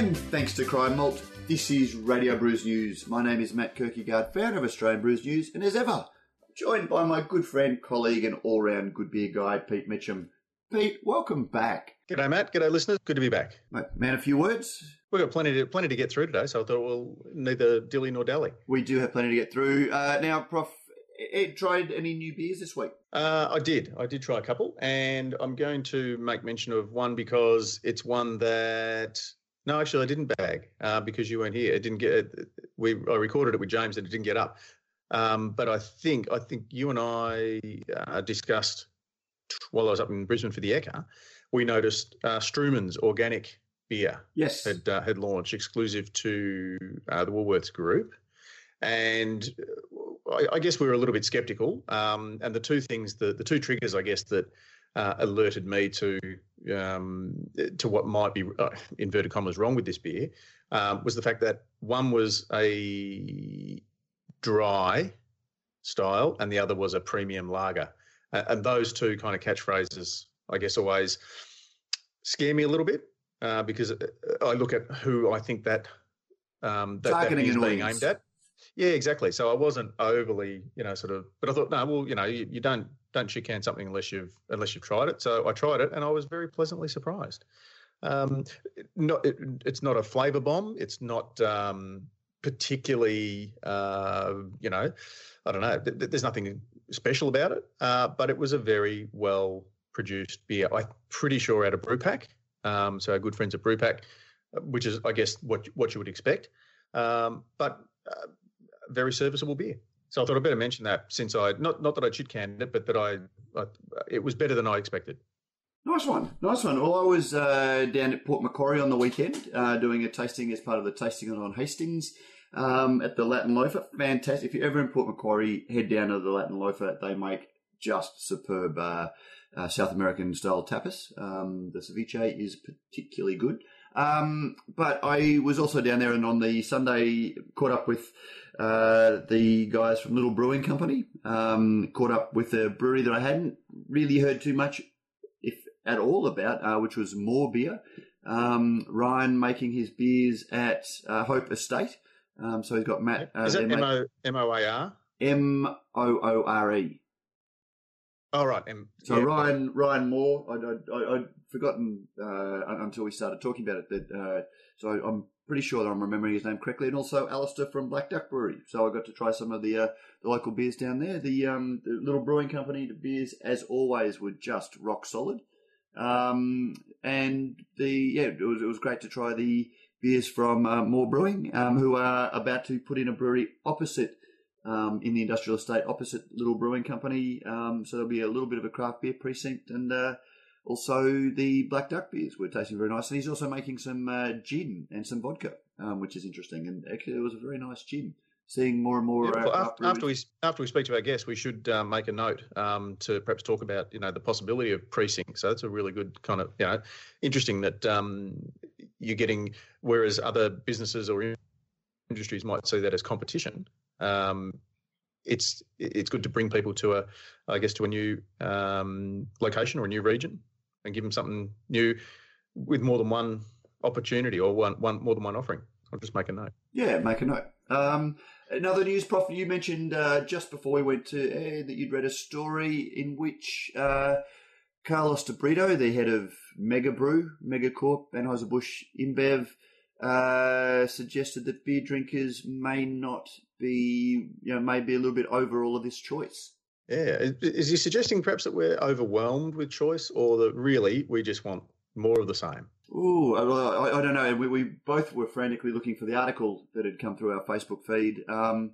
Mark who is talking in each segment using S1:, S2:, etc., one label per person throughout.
S1: And thanks to Cryer Malt, this is Radio Brews News. My name is Matt Kirkegaard, founder of Australian Brews News, and as ever, joined by my good friend, colleague, and all-round good beer guy, Pete Mitchum. Pete, welcome back.
S2: G'day, Matt. G'day, listeners. Good to be back.
S1: Man, a few words.
S2: We've got plenty to plenty to get through today, so I thought we'll neither dilly nor dally.
S1: We do have plenty to get through. Uh, now, Prof, Ed, tried any new beers this week?
S2: Uh, I did. I did try a couple, and I'm going to make mention of one because it's one that. No, actually, I didn't bag uh, because you weren't here. It didn't get. We I recorded it with James, and it didn't get up. Um, but I think I think you and I uh, discussed while I was up in Brisbane for the ECCA. We noticed uh, Struman's organic beer
S1: Yes.
S2: had uh, had launched exclusive to uh, the Woolworths Group, and uh, I, I guess we were a little bit sceptical. Um, and the two things, the the two triggers, I guess that uh, alerted me to um, to what might be uh, inverted commas wrong with this beer um, was the fact that one was a dry style and the other was a premium lager, uh, and those two kind of catchphrases, I guess, always scare me a little bit uh, because I look at who I think that um, that, that is being aimed at. Yeah, exactly. So I wasn't overly, you know, sort of, but I thought, no, well, you know, you, you don't don't shit can something unless you've unless you've tried it. So I tried it, and I was very pleasantly surprised. Um, not, it, it's not a flavour bomb. It's not um, particularly, uh, you know, I don't know. th- th- There's nothing special about it, uh, but it was a very well produced beer. I'm pretty sure out of Brewpack. Um, so our good friends at Brewpack, which is, I guess, what what you would expect. Um, but uh, very serviceable beer. So I thought I'd better mention that since I not not that I chit canned it, but that I, I it was better than I expected.
S1: Nice one, nice one. Well, I was uh, down at Port Macquarie on the weekend uh, doing a tasting as part of the tasting on Hastings um, at the Latin Loafer. Fantastic. If you're ever in Port Macquarie, head down to the Latin Loafer. They make just superb uh, uh, South American style tapas. Um, the ceviche is particularly good. Um, but I was also down there and on the Sunday caught up with uh, the guys from Little Brewing Company. Um, caught up with a brewery that I hadn't really heard too much, if at all, about, uh, which was Moore Beer. Um, Ryan making his beers at uh, Hope Estate. Um, so he's got Matt. Uh,
S2: Is
S1: their
S2: M O A R?
S1: M O O R E.
S2: Oh right. M-
S1: So
S2: yeah.
S1: Ryan Ryan Moore, I'd, I'd, I'd I'd forgotten uh, until we started talking about it. That uh, so I'm pretty sure that I'm remembering his name correctly, and also Alistair from Black Duck Brewery. So I got to try some of the uh, the local beers down there. The um, the little brewing company, the beers as always were just rock solid. Um, and the yeah, it was it was great to try the beers from uh, Moore Brewing, um, who are about to put in a brewery opposite um, in the industrial estate opposite Little Brewing Company. Um, so there'll be a little bit of a craft beer precinct, and uh, also the Black Duck beers were tasting very nice. And he's also making some uh, gin and some vodka, um, which is interesting. And actually, it was a very nice gin. Seeing more and more.
S2: Yeah,
S1: uh,
S2: well, after, after we after we speak to our guests, we should uh, make a note um, to perhaps talk about you know the possibility of precinct. So that's a really good kind of you know interesting that um, you're getting whereas other businesses or industries might see that as competition. Um, it's it's good to bring people to a I guess to a new um, location or a new region and give them something new with more than one opportunity or one one more than one offering. I'll just make a note.
S1: Yeah, make a note. Um, another news, Prof. You mentioned uh, just before we went to air that you'd read a story in which uh, Carlos de Brito, the head of Mega Brew, Mega Corp, Anheuser-Busch InBev, uh, suggested that beer drinkers may not be, you know, may be a little bit over all of this choice.
S2: Yeah. Is, he suggesting perhaps that we're overwhelmed with choice or that really we just want more of the same?
S1: Ooh, I, I, I don't know. We, we both were frantically looking for the article that had come through our Facebook feed, um,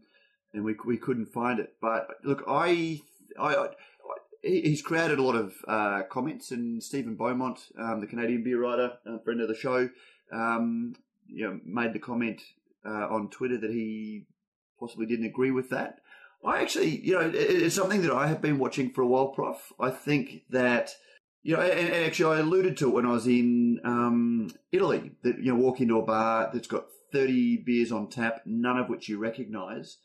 S1: and we we couldn't find it. But look, I, I, I he's created a lot of uh, comments, and Stephen Beaumont, um, the Canadian beer writer, uh, friend of the show, um, you know, made the comment uh, on Twitter that he possibly didn't agree with that. I actually, you know, it's something that I have been watching for a while, Prof. I think that you know, and, and actually, I alluded to it when I was in um, Italy. That you know, walk into a bar that's got thirty beers on tap, none of which you recognise.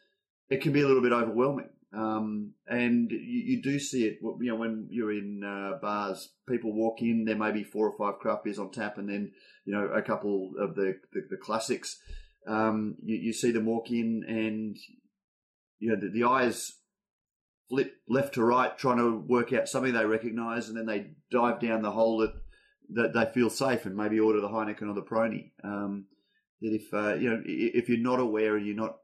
S1: It can be a little bit overwhelming. Um, and you, you, do see it, you know, when you're in uh, bars, people walk in, there may be four or five craft beers on tap, and then, you know, a couple of the, the, the classics. Um, you, you, see them walk in, and, you know, the, the eyes flip left to right, trying to work out something they recognise, and then they dive down the hole that, that they feel safe and maybe order the Heineken or the Peroni. Um, that if, uh, you know, if you're not aware and you're not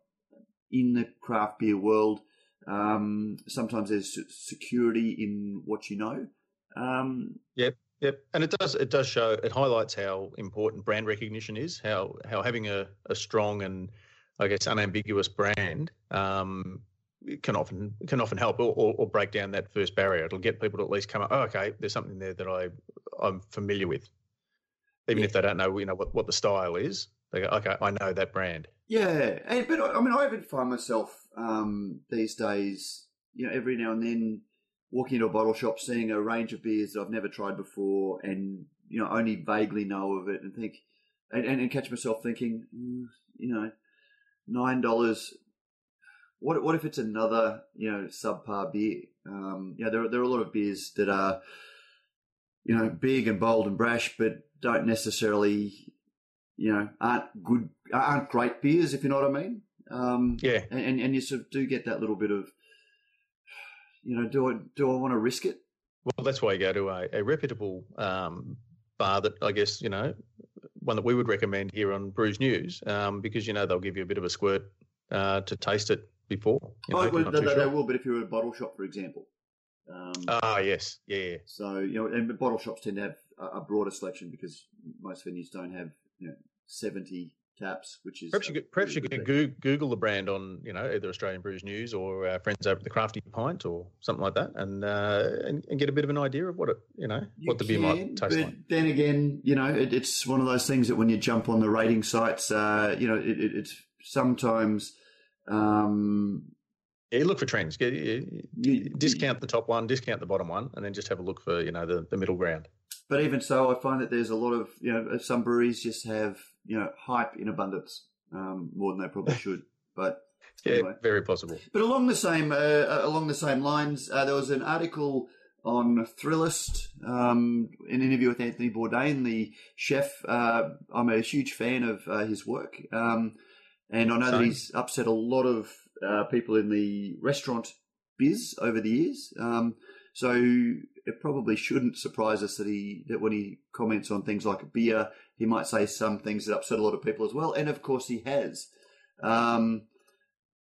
S1: in the craft beer world, um, sometimes there's security in what you know. Um,
S2: yep, yep, and it does it does show it highlights how important brand recognition is. How how having a, a strong and I guess unambiguous brand um, can often can often help or, or, or, break down that first barrier. It'll get people to at least come up. Oh, okay, there's something there that I I'm familiar with, even yeah. if they don't know you know what, what the style is. They go, okay, I know that brand.
S1: Yeah, and, but I mean, I even find myself um, these days, you know, every now and then walking into a bottle shop, seeing a range of beers that I've never tried before, and you know, only vaguely know of it, and think, and, and, and catch myself thinking, mm, you know, nine dollars. What what if it's another you know subpar beer? Um, you know, there there are a lot of beers that are you know big and bold and brash, but don't necessarily you know, aren't good, aren't great beers, if you know what I mean. Um,
S2: yeah.
S1: And, and you sort of do get that little bit of, you know, do I do I want to risk it?
S2: Well, that's why you go to a, a reputable um, bar that I guess you know one that we would recommend here on Brews News um, because you know they'll give you a bit of a squirt uh, to taste it before. You
S1: know, oh, well, they, sure. they, will, but if you're at a bottle shop, for example.
S2: Um, ah, yes, yeah.
S1: So you know, and bottle shops tend to have a, a broader selection because most venues don't have you know, 70 taps, which is
S2: perhaps you could, perhaps you could Google, Google, the brand on you know either Australian Brews News or uh, friends over at the Crafty Pint or something like that, and, uh, and, and get a bit of an idea of what it you know you what the can, beer might taste like.
S1: Then again, you know, it, it's one of those things that when you jump on the rating sites, uh, you know, it, it, it's sometimes. Um,
S2: yeah, look for trends. You, you, discount the top one, discount the bottom one, and then just have a look for you know the, the middle ground.
S1: But even so, I find that there's a lot of you know some breweries just have you know hype in abundance um, more than they probably should. But
S2: yeah, anyway. very possible.
S1: But along the same uh, uh, along the same lines, uh, there was an article on Thrillist, um, an interview with Anthony Bourdain, the chef. Uh, I'm a huge fan of uh, his work, um, and I know that he's upset a lot of uh, people in the restaurant biz over the years. Um, so it probably shouldn't surprise us that he that when he comments on things like beer, he might say some things that upset a lot of people as well. And of course, he has. Um,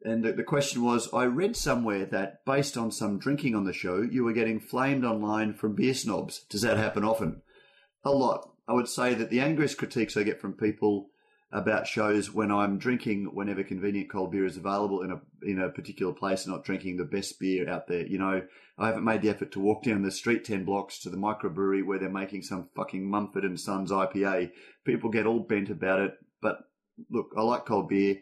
S1: and the, the, question was, I read somewhere that based on some drinking on the show, you were getting flamed online from beer snobs. Does that happen often? A lot. I would say that the angriest critiques I get from people about shows when I'm drinking whenever convenient cold beer is available in a in a particular place and not drinking the best beer out there. You know, I haven't made the effort to walk down the street ten blocks to the microbrewery where they're making some fucking Mumford and Sons IPA. People get all bent about it, but look, I like cold beer.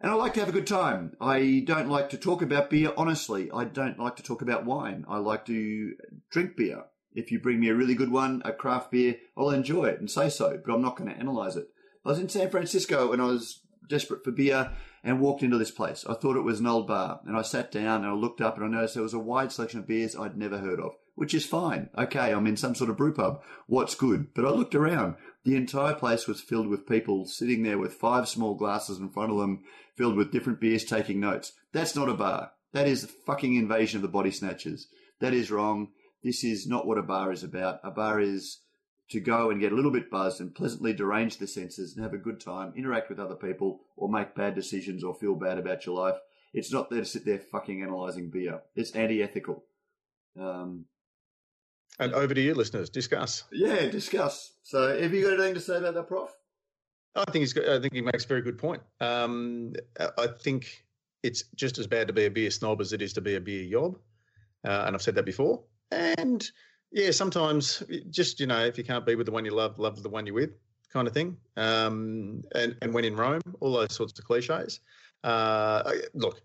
S1: And I like to have a good time. I don't like to talk about beer, honestly. I don't like to talk about wine. I like to drink beer. If you bring me a really good one, a craft beer, I'll enjoy it and say so, but I'm not going to analyze it. I was in San Francisco and I was desperate for beer and walked into this place. I thought it was an old bar and I sat down and I looked up and I noticed there was a wide selection of beers I'd never heard of, which is fine. Okay, I'm in some sort of brew pub. What's good? But I looked around. The entire place was filled with people sitting there with five small glasses in front of them filled with different beers taking notes. That's not a bar. That is a fucking invasion of the body snatchers. That is wrong. This is not what a bar is about. A bar is to go and get a little bit buzzed and pleasantly derange the senses and have a good time, interact with other people, or make bad decisions or feel bad about your life. It's not there to sit there fucking analysing beer. It's anti-ethical. Um,
S2: and over to you, listeners. Discuss.
S1: Yeah, discuss. So, have you got anything to say about that, Prof?
S2: I think he's. I think he makes a very good point. Um, I think it's just as bad to be a beer snob as it is to be a beer yob, uh, and I've said that before. And yeah, sometimes just you know, if you can't be with the one you love, love the one you're with, kind of thing. Um, and and when in Rome, all those sorts of cliches. Uh, look,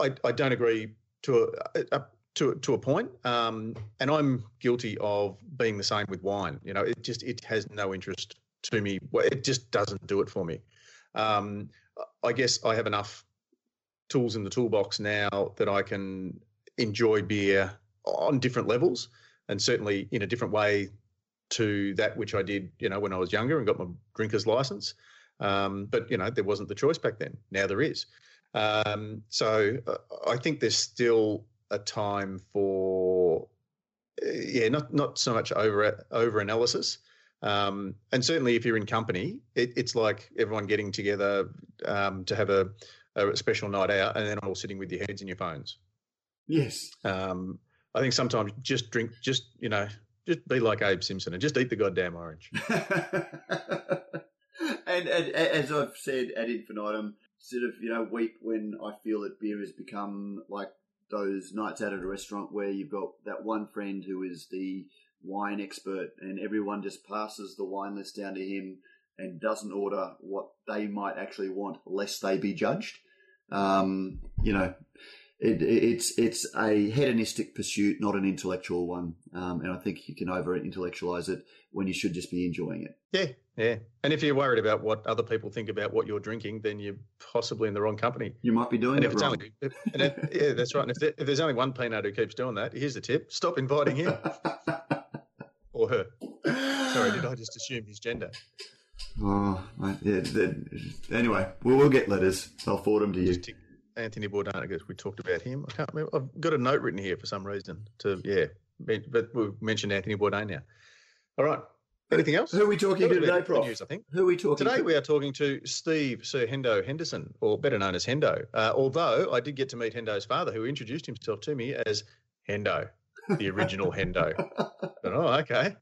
S2: I, I don't agree to a, a to to a point, um, and I'm guilty of being the same with wine. You know, it just it has no interest to me. It just doesn't do it for me. Um, I guess I have enough tools in the toolbox now that I can enjoy beer on different levels and certainly in a different way to that which I did, you know, when I was younger and got my drinker's license. Um, but you know, there wasn't the choice back then. Now there is. Um, so uh, I think there's still a time for, uh, yeah, not not so much over over analysis. Um, and certainly, if you're in company, it, it's like everyone getting together um, to have a, a, special night out, and then all sitting with your heads in your phones.
S1: Yes.
S2: Um, I think sometimes just drink, just you know, just be like Abe Simpson and just eat the goddamn orange.
S1: and, and, as I've said ad infinitum, sort of you know weep when I feel that beer has become like those nights out at a restaurant where you've got that one friend who is the wine expert and everyone just passes the wine list down to him and doesn't order what they might actually want lest they be judged. Um, you know, it, it's it's a hedonistic pursuit, not an intellectual one. Um, and I think you can over intellectualize it when you should just be enjoying it.
S2: Yeah, yeah. And if you're worried about what other people think about what you're drinking, then you're possibly in the wrong company.
S1: You might be doing and
S2: it wrong. Only, if, if, yeah, that's right. And if, there, if there's only one peanut who keeps doing that, here's the tip: stop inviting him or her. Sorry, did I just assume his gender?
S1: Oh, yeah. Anyway, we'll, we'll get letters. I'll forward them to you. Tick,
S2: Anthony Bourdain, I guess we talked about him. I can't remember. I've got a note written here for some reason to, yeah, but we've mentioned Anthony Bourdain now. All right. Anything else?
S1: Who are we talking to today, Prof? News,
S2: I think.
S1: Who are we talking to?
S2: today?
S1: To?
S2: We are talking to Steve Sir Hendo Henderson, or better known as Hendo. Uh, although I did get to meet Hendo's father, who introduced himself to me as Hendo, the original Hendo. But, oh, okay.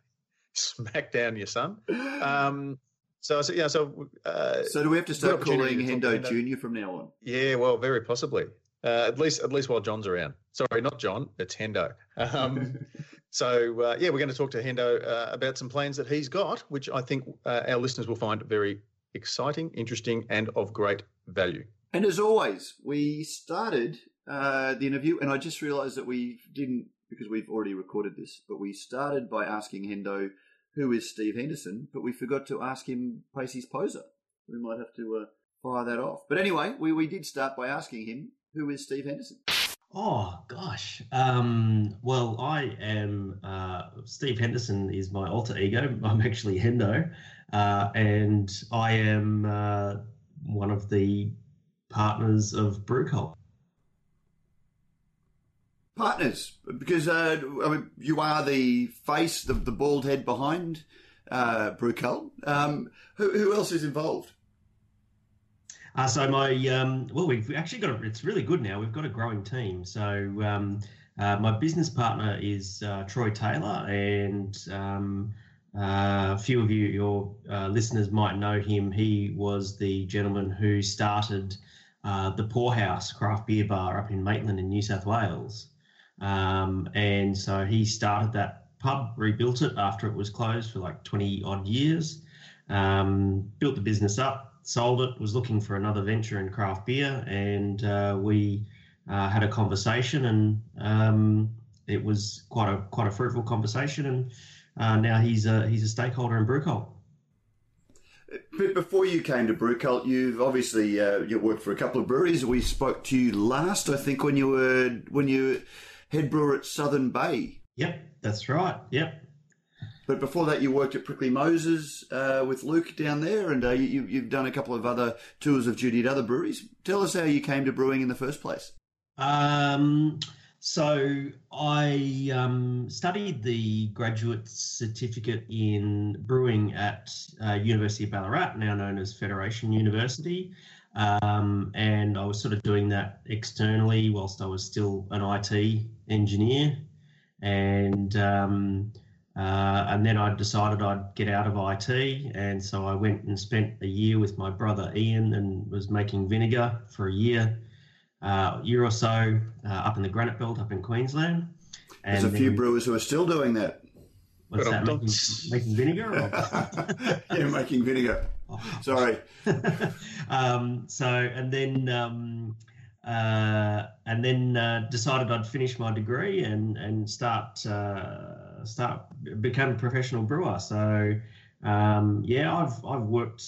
S2: Smack down your son. Um, so, so yeah, so uh,
S1: so do we have to start calling Hendo, Junior from now on?
S2: Yeah, well, very possibly. Uh, at least, at least while John's around. Sorry, not John. It's Hendo. Um, so uh, yeah, we're going to talk to Hendo uh, about some plans that he's got, which I think uh, our listeners will find very exciting, interesting, and of great value.
S1: And as always, we started uh, the interview, and I just realised that we didn't because we've already recorded this, but we started by asking Hendo who is Steve Henderson, but we forgot to ask him Pacey's poser. We might have to uh, fire that off. But anyway, we, we did start by asking him who is Steve Henderson.
S3: Oh gosh. Um, well, I am uh, Steve Henderson is my alter ego. I'm actually Hendo, uh, and I am uh, one of the partners of Brewcult
S1: partners because uh, I mean, you are the face, the, the bald head behind uh, Brewcult. Um, who, who else is involved?
S3: Uh, so my um, well, we've actually got a, it's really good now. We've got a growing team. So um, uh, my business partner is uh, Troy Taylor, and um, uh, a few of you, your uh, listeners, might know him. He was the gentleman who started uh, the Poorhouse Craft Beer Bar up in Maitland in New South Wales. Um, and so he started that pub, rebuilt it after it was closed for like 20 odd years, um, built the business up, sold it, was looking for another venture in craft beer, and uh, we uh, had a conversation, and um, it was quite a quite a fruitful conversation, and uh, now he's a he's a stakeholder in Brewcult.
S1: But before you came to Brewcult, you've obviously uh, you worked for a couple of breweries. We spoke to you last, I think, when you were when you head brewer at Southern Bay.
S3: Yep, that's right. Yep.
S1: But before that, you worked at Prickly Moses uh, with Luke down there, and uh, you, have done a couple of other tours of duty at other breweries. Tell us how you came to brewing in the first place.
S3: Um, so I um, studied the graduate certificate in brewing at uh, University of Ballarat, now known as Federation University. Um, and I was sort of doing that externally whilst I was still an IT engineer. And um, uh, and then I decided I'd get out of IT, and so I went and spent a year with my brother Ian, and was making vinegar for a year, uh, year or so uh, up in the Granite Belt, up in Queensland.
S1: And There's a few brewers who are still doing that.
S3: What's that? Making, making vinegar?
S1: yeah, making vinegar. Sorry.
S3: um, so and then um, uh, and then uh, decided I'd finish my degree and and start uh, start become a professional brewer. So um, yeah, I've I've worked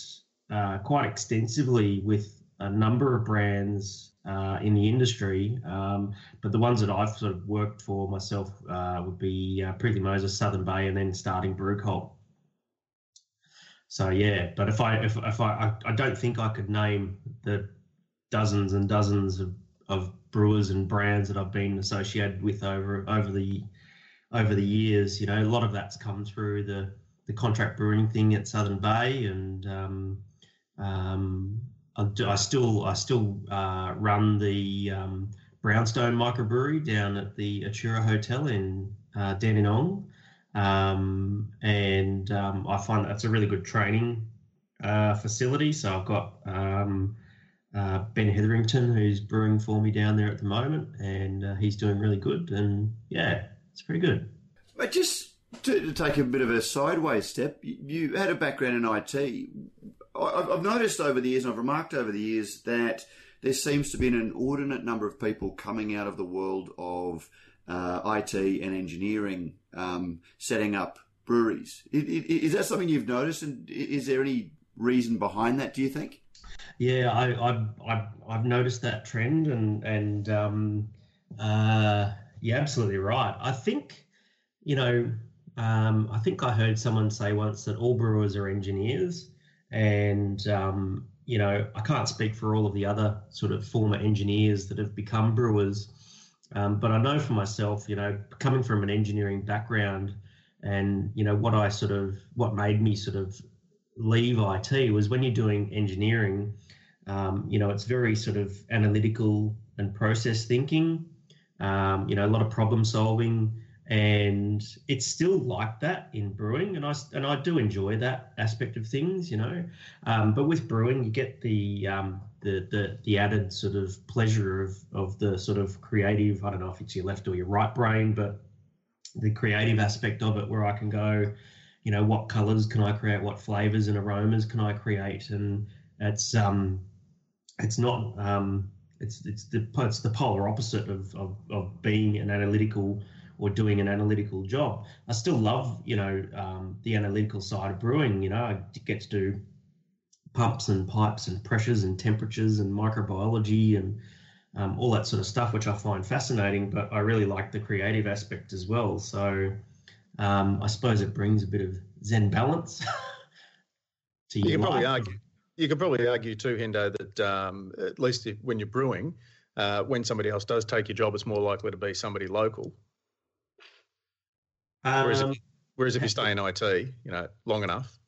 S3: uh, quite extensively with a number of brands uh, in the industry, um, but the ones that I've sort of worked for myself uh, would be uh, Moses, Southern Bay, and then starting Brewcult. So yeah, but if I if if I I, I don't think I could name the dozens and dozens of, of brewers and brands that I've been associated with over over the over the years. You know, a lot of that's come through the the contract brewing thing at Southern Bay, and um, um, I, I, still I still uh, run the um, Brownstone microbrewery down at the Atura Hotel in uh, Dandenong, um, and um, I find that's a really good training uh, facility. So I've got um, uh, Ben Hetherington who's brewing for me down there at the moment, and uh, he's doing really good. And yeah, it's pretty good.
S1: But just to, to, take a bit of a sideways step, you, had a background in IT. I've noticed over the years, and I've remarked over the years that there seems to be an inordinate number of people coming out of the world of uh, IT and engineering, um, setting up breweries. Is, is that something you've noticed, and is there any reason behind that? Do you think?
S3: Yeah, I, I've, I've, I've noticed that trend, and and um, uh, you're absolutely right. I think, you know, um, I think I heard someone say once that all brewers are engineers, and um, you know, I can't speak for all of the other sort of former engineers that have become brewers, um, but I know for myself, you know, coming from an engineering background, and you know, what I sort of what made me sort of leave IT was when you're doing engineering, um, you know, it's very sort of analytical and process thinking. Um, you know, a lot of problem solving and it's still like that in brewing and i and i do enjoy that aspect of things you know um, but with brewing you get the um, the, the the added sort of pleasure of of the sort of creative i don't know if it's your left or your right brain but the creative aspect of it where i can go you know what colors can i create what flavors and aromas can i create and it's um it's not um it's it's the it's the polar opposite of of, of being an analytical or doing an analytical job. I still love, you know, um, the analytical side of brewing. You know, I get to do pumps and pipes and pressures and temperatures and microbiology and um, all that sort of stuff, which I find fascinating. But I really like the creative aspect as well. So um, I suppose it brings a bit of Zen balance
S2: to you. You can probably argue. You could probably argue too, Hendo, that um, at least if, when you're brewing, uh, when somebody else does take your job, it's more likely to be somebody local Whereas, um, if, whereas if you stay in IT, you know, long enough,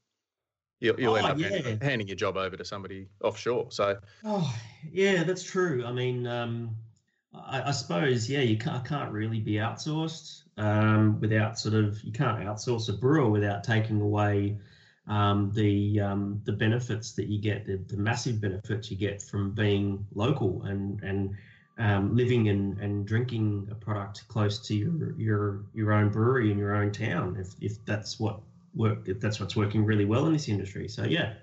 S2: you'll, you'll oh, end up yeah. handing, handing, your job over to somebody offshore. So,
S3: oh, yeah, that's true. I mean, um, I, I, suppose, yeah, you can't, can't really be outsourced um, without sort of you can't outsource a brewer without taking away um, the um, the benefits that you get, the, the massive benefits you get from being local and and um, living and, and drinking a product close to your your your own brewery in your own town if, if that's what work if that's what's working really well in this industry. So yeah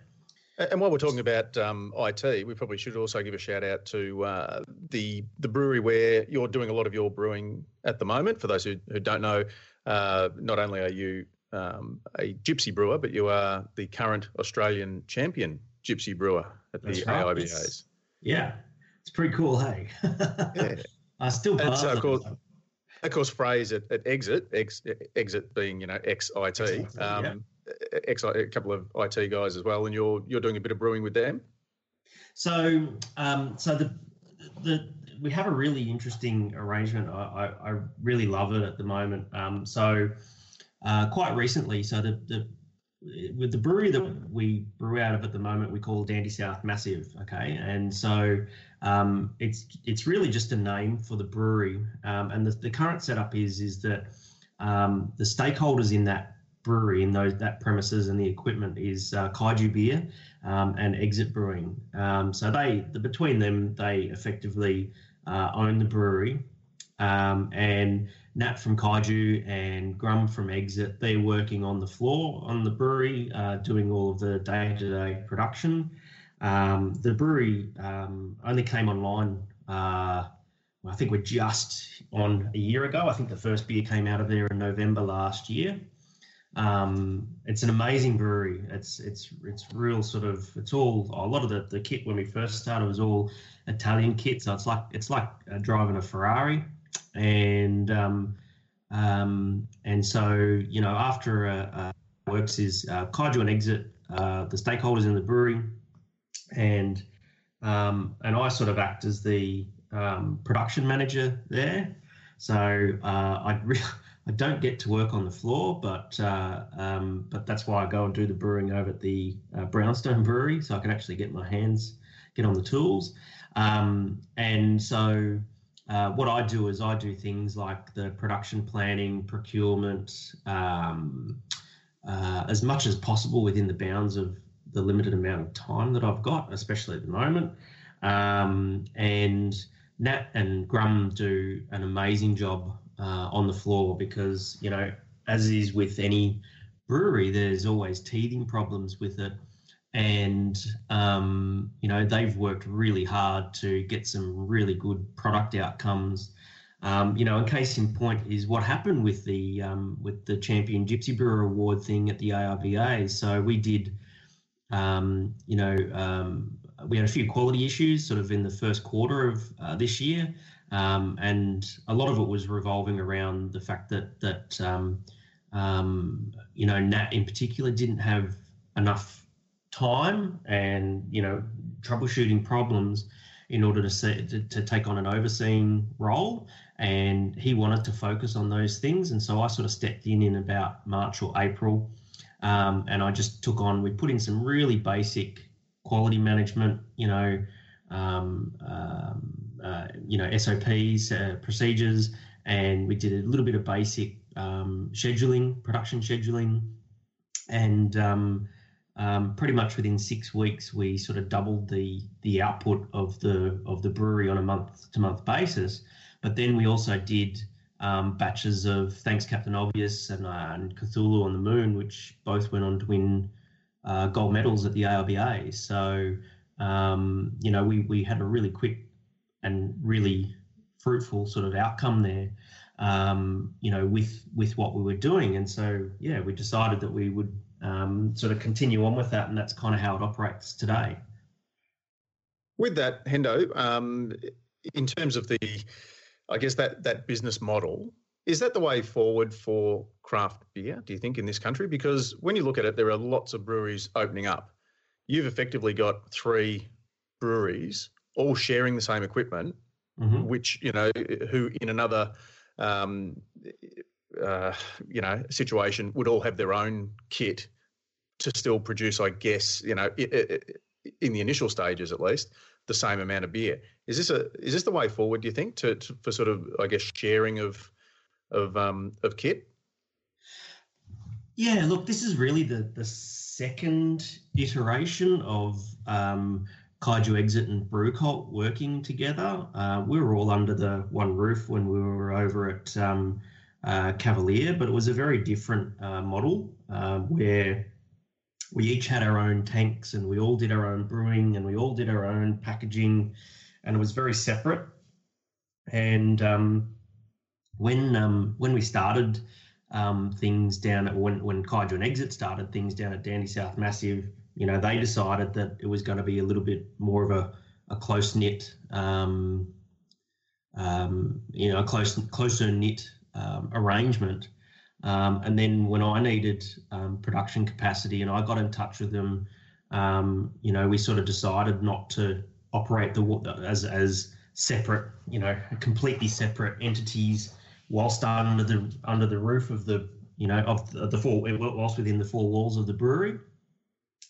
S2: and while we're talking about um, IT, we probably should also give a shout out to uh, the the brewery where you're doing a lot of your brewing at the moment. For those who, who don't know, uh, not only are you um, a gypsy brewer, but you are the current Australian champion gypsy brewer at the right. AIBAs.
S3: Yeah, it's pretty cool, hey. yeah. I still
S2: and so, of course, of course, phrase at, at exit, ex, exit being you know XIT. IT, um, yeah. Ex a couple of IT guys as well, and you're you're doing a bit of brewing with them.
S3: So, um, so the the we have a really interesting arrangement. I, I, I really love it at the moment. Um, so, uh, quite recently, so the, the with the brewery that we brew out of at the moment, we call Dandy South Massive. Okay, and so um, it's it's really just a name for the brewery. Um, and the, the current setup is is that um, the stakeholders in that brewery in those that premises and the equipment is uh, Kaiju Beer um, and Exit Brewing. Um, so they the, between them they effectively uh, own the brewery. Um, and Nat from Kaiju and Grum from Exit, they're working on the floor on the brewery, uh, doing all of the day to day production. Um, the brewery um, only came online, uh, I think we're just on a year ago. I think the first beer came out of there in November last year. Um, it's an amazing brewery. It's it's it's real sort of it's all a lot of the, the kit when we first started was all Italian kit. So it's like it's like uh, driving a Ferrari, and um, um, and so you know after uh, uh, works is uh, Kaiju and Exit, uh, the stakeholders in the brewery, and um, and I sort of act as the um, production manager there. So uh, I really I don't get to work on the floor, but uh, um, but that's why I go and do the brewing over at the uh, Brownstone Brewery, so I can actually get my hands get on the tools. Um, and so uh, what I do is I do things like the production planning, procurement, um, uh, as much as possible within the bounds of the limited amount of time that I've got, especially at the moment. Um, and Nat and Grum do an amazing job uh, on the floor because you know, as is with any brewery, there's always teething problems with it, and um, you know they've worked really hard to get some really good product outcomes. Um, you know, in case in point is what happened with the um, with the Champion Gypsy Brewer Award thing at the AIBA. So we did, um, you know, um, we had a few quality issues sort of in the first quarter of uh, this year, um, and a lot of it was revolving around the fact that that um, um, you know Nat in particular didn't have enough time and you know troubleshooting problems in order to, see, to, to take on an overseeing role. And he wanted to focus on those things. And so i sort of stepped in in about march or april. Um, and i just took on we put in some really basic quality management you know um, um, uh, you know SOPs, uh, procedures, and we did a little bit of basic um, scheduling, production scheduling, and um, um, pretty much within six weeks we sort of doubled the the output of the of the brewery on a month to month basis. But then we also did um, batches of Thanks Captain Obvious and, uh, and Cthulhu on the Moon, which both went on to win uh, gold medals at the AIBA. So um, you know, we, we had a really quick and really fruitful sort of outcome there, um, you know, with with what we were doing. And so, yeah, we decided that we would um, sort of continue on with that, and that's kind of how it operates today.
S2: With that, Hendo, um, in terms of the, I guess that that business model, is that the way forward for craft beer? Do you think in this country? Because when you look at it, there are lots of breweries opening up you've effectively got three breweries all sharing the same equipment, mm-hmm. which you know who in another um, uh, you know situation would all have their own kit to still produce, I guess, you know, in the initial stages at least, the same amount of beer. Is this a is this the way forward? Do you think to, to for sort of I guess sharing of of um, of kit?
S3: Yeah, look, this is really the the second iteration of um, Kaiju Exit and Brewcult working together. Uh, we were all under the one roof when we were over at um, uh, Cavalier, but it was a very different uh, model uh, where we each had our own tanks and we all did our own brewing and we all did our own packaging, and it was very separate. And um, when um, when we started um, things down at when when Kaiju and Exit started things down at Dandy South Massive. You know, they decided that it was going to be a little bit more of a, a close knit, um, um, you know, a close closer knit um, arrangement. Um, and then when I needed um, production capacity, and I got in touch with them, you know, we sort of decided not to operate the as as separate, you know, completely separate entities whilst under the under the roof of the you know of the, the four whilst within the four walls of the brewery.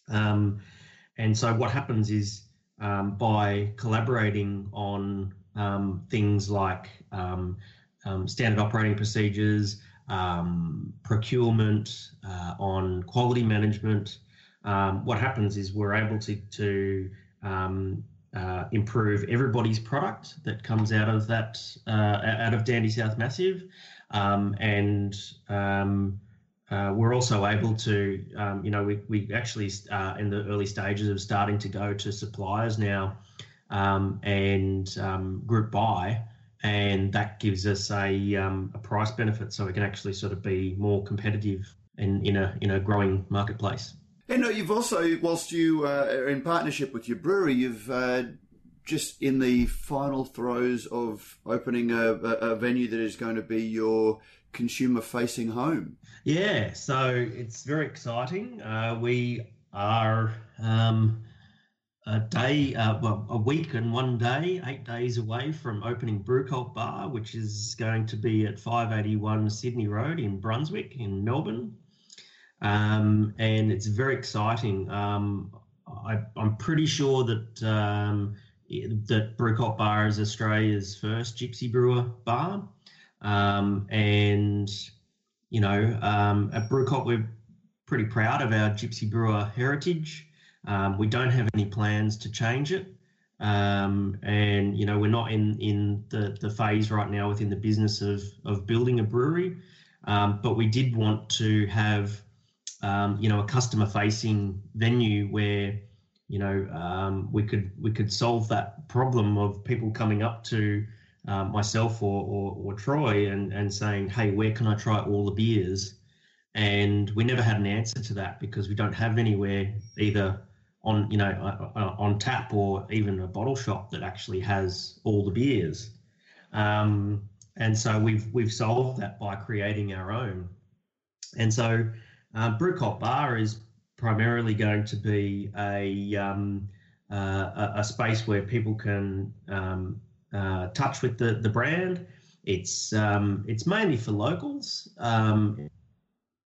S3: Um, and so what happens is um, by collaborating on um, things like um, um, standard operating procedures, procurement, uh, on quality management, what happens is we're able to to uh, improve everybody's product that comes out of that uh, out of Dandy South Massive, um, and um, uh, we're also able to, um, you know, we we actually uh, in the early stages of starting to go to suppliers now, um, and um, group buy, and that gives us a um, a price benefit, so we can actually sort of be more competitive in in a in a growing marketplace.
S1: And you've also, whilst you uh, are in partnership with your brewery, you've uh, just in the final throes of opening a, a, venue that is going to be your consumer facing home.
S3: Yeah, so it's very exciting. Uh, we are um, a day, uh, well, a week and one day, eight days away from opening Brew Cult Bar, which is going to be at 581 Sydney Road in Brunswick, in Melbourne. Um, and it's very exciting. Um, I, am pretty sure that um, that Brew Cult Bar is Australia's first gypsy brewer bar, um, and you know um, at Brew Cult we're pretty proud of our gypsy brewer heritage. Um, we don't have any plans to change it. Um, and you know we're not in in the the phase right now within the business of of building a brewery, um, but we did want to have um, you know a customer facing venue where you know um, we could we could solve that problem of people coming up to um, myself or, or, or Troy and and saying hey where can I try all the beers and we never had an answer to that because we don't have anywhere either on you know uh, uh, on tap or even a bottle shop that actually has all the beers. Um, and so we've we've solved that by creating our own. And so uh, Brew Cult Bar is primarily going to be a um, uh, a, a, space where people can um, uh, touch with the the brand. It's um, it's mainly for locals, um,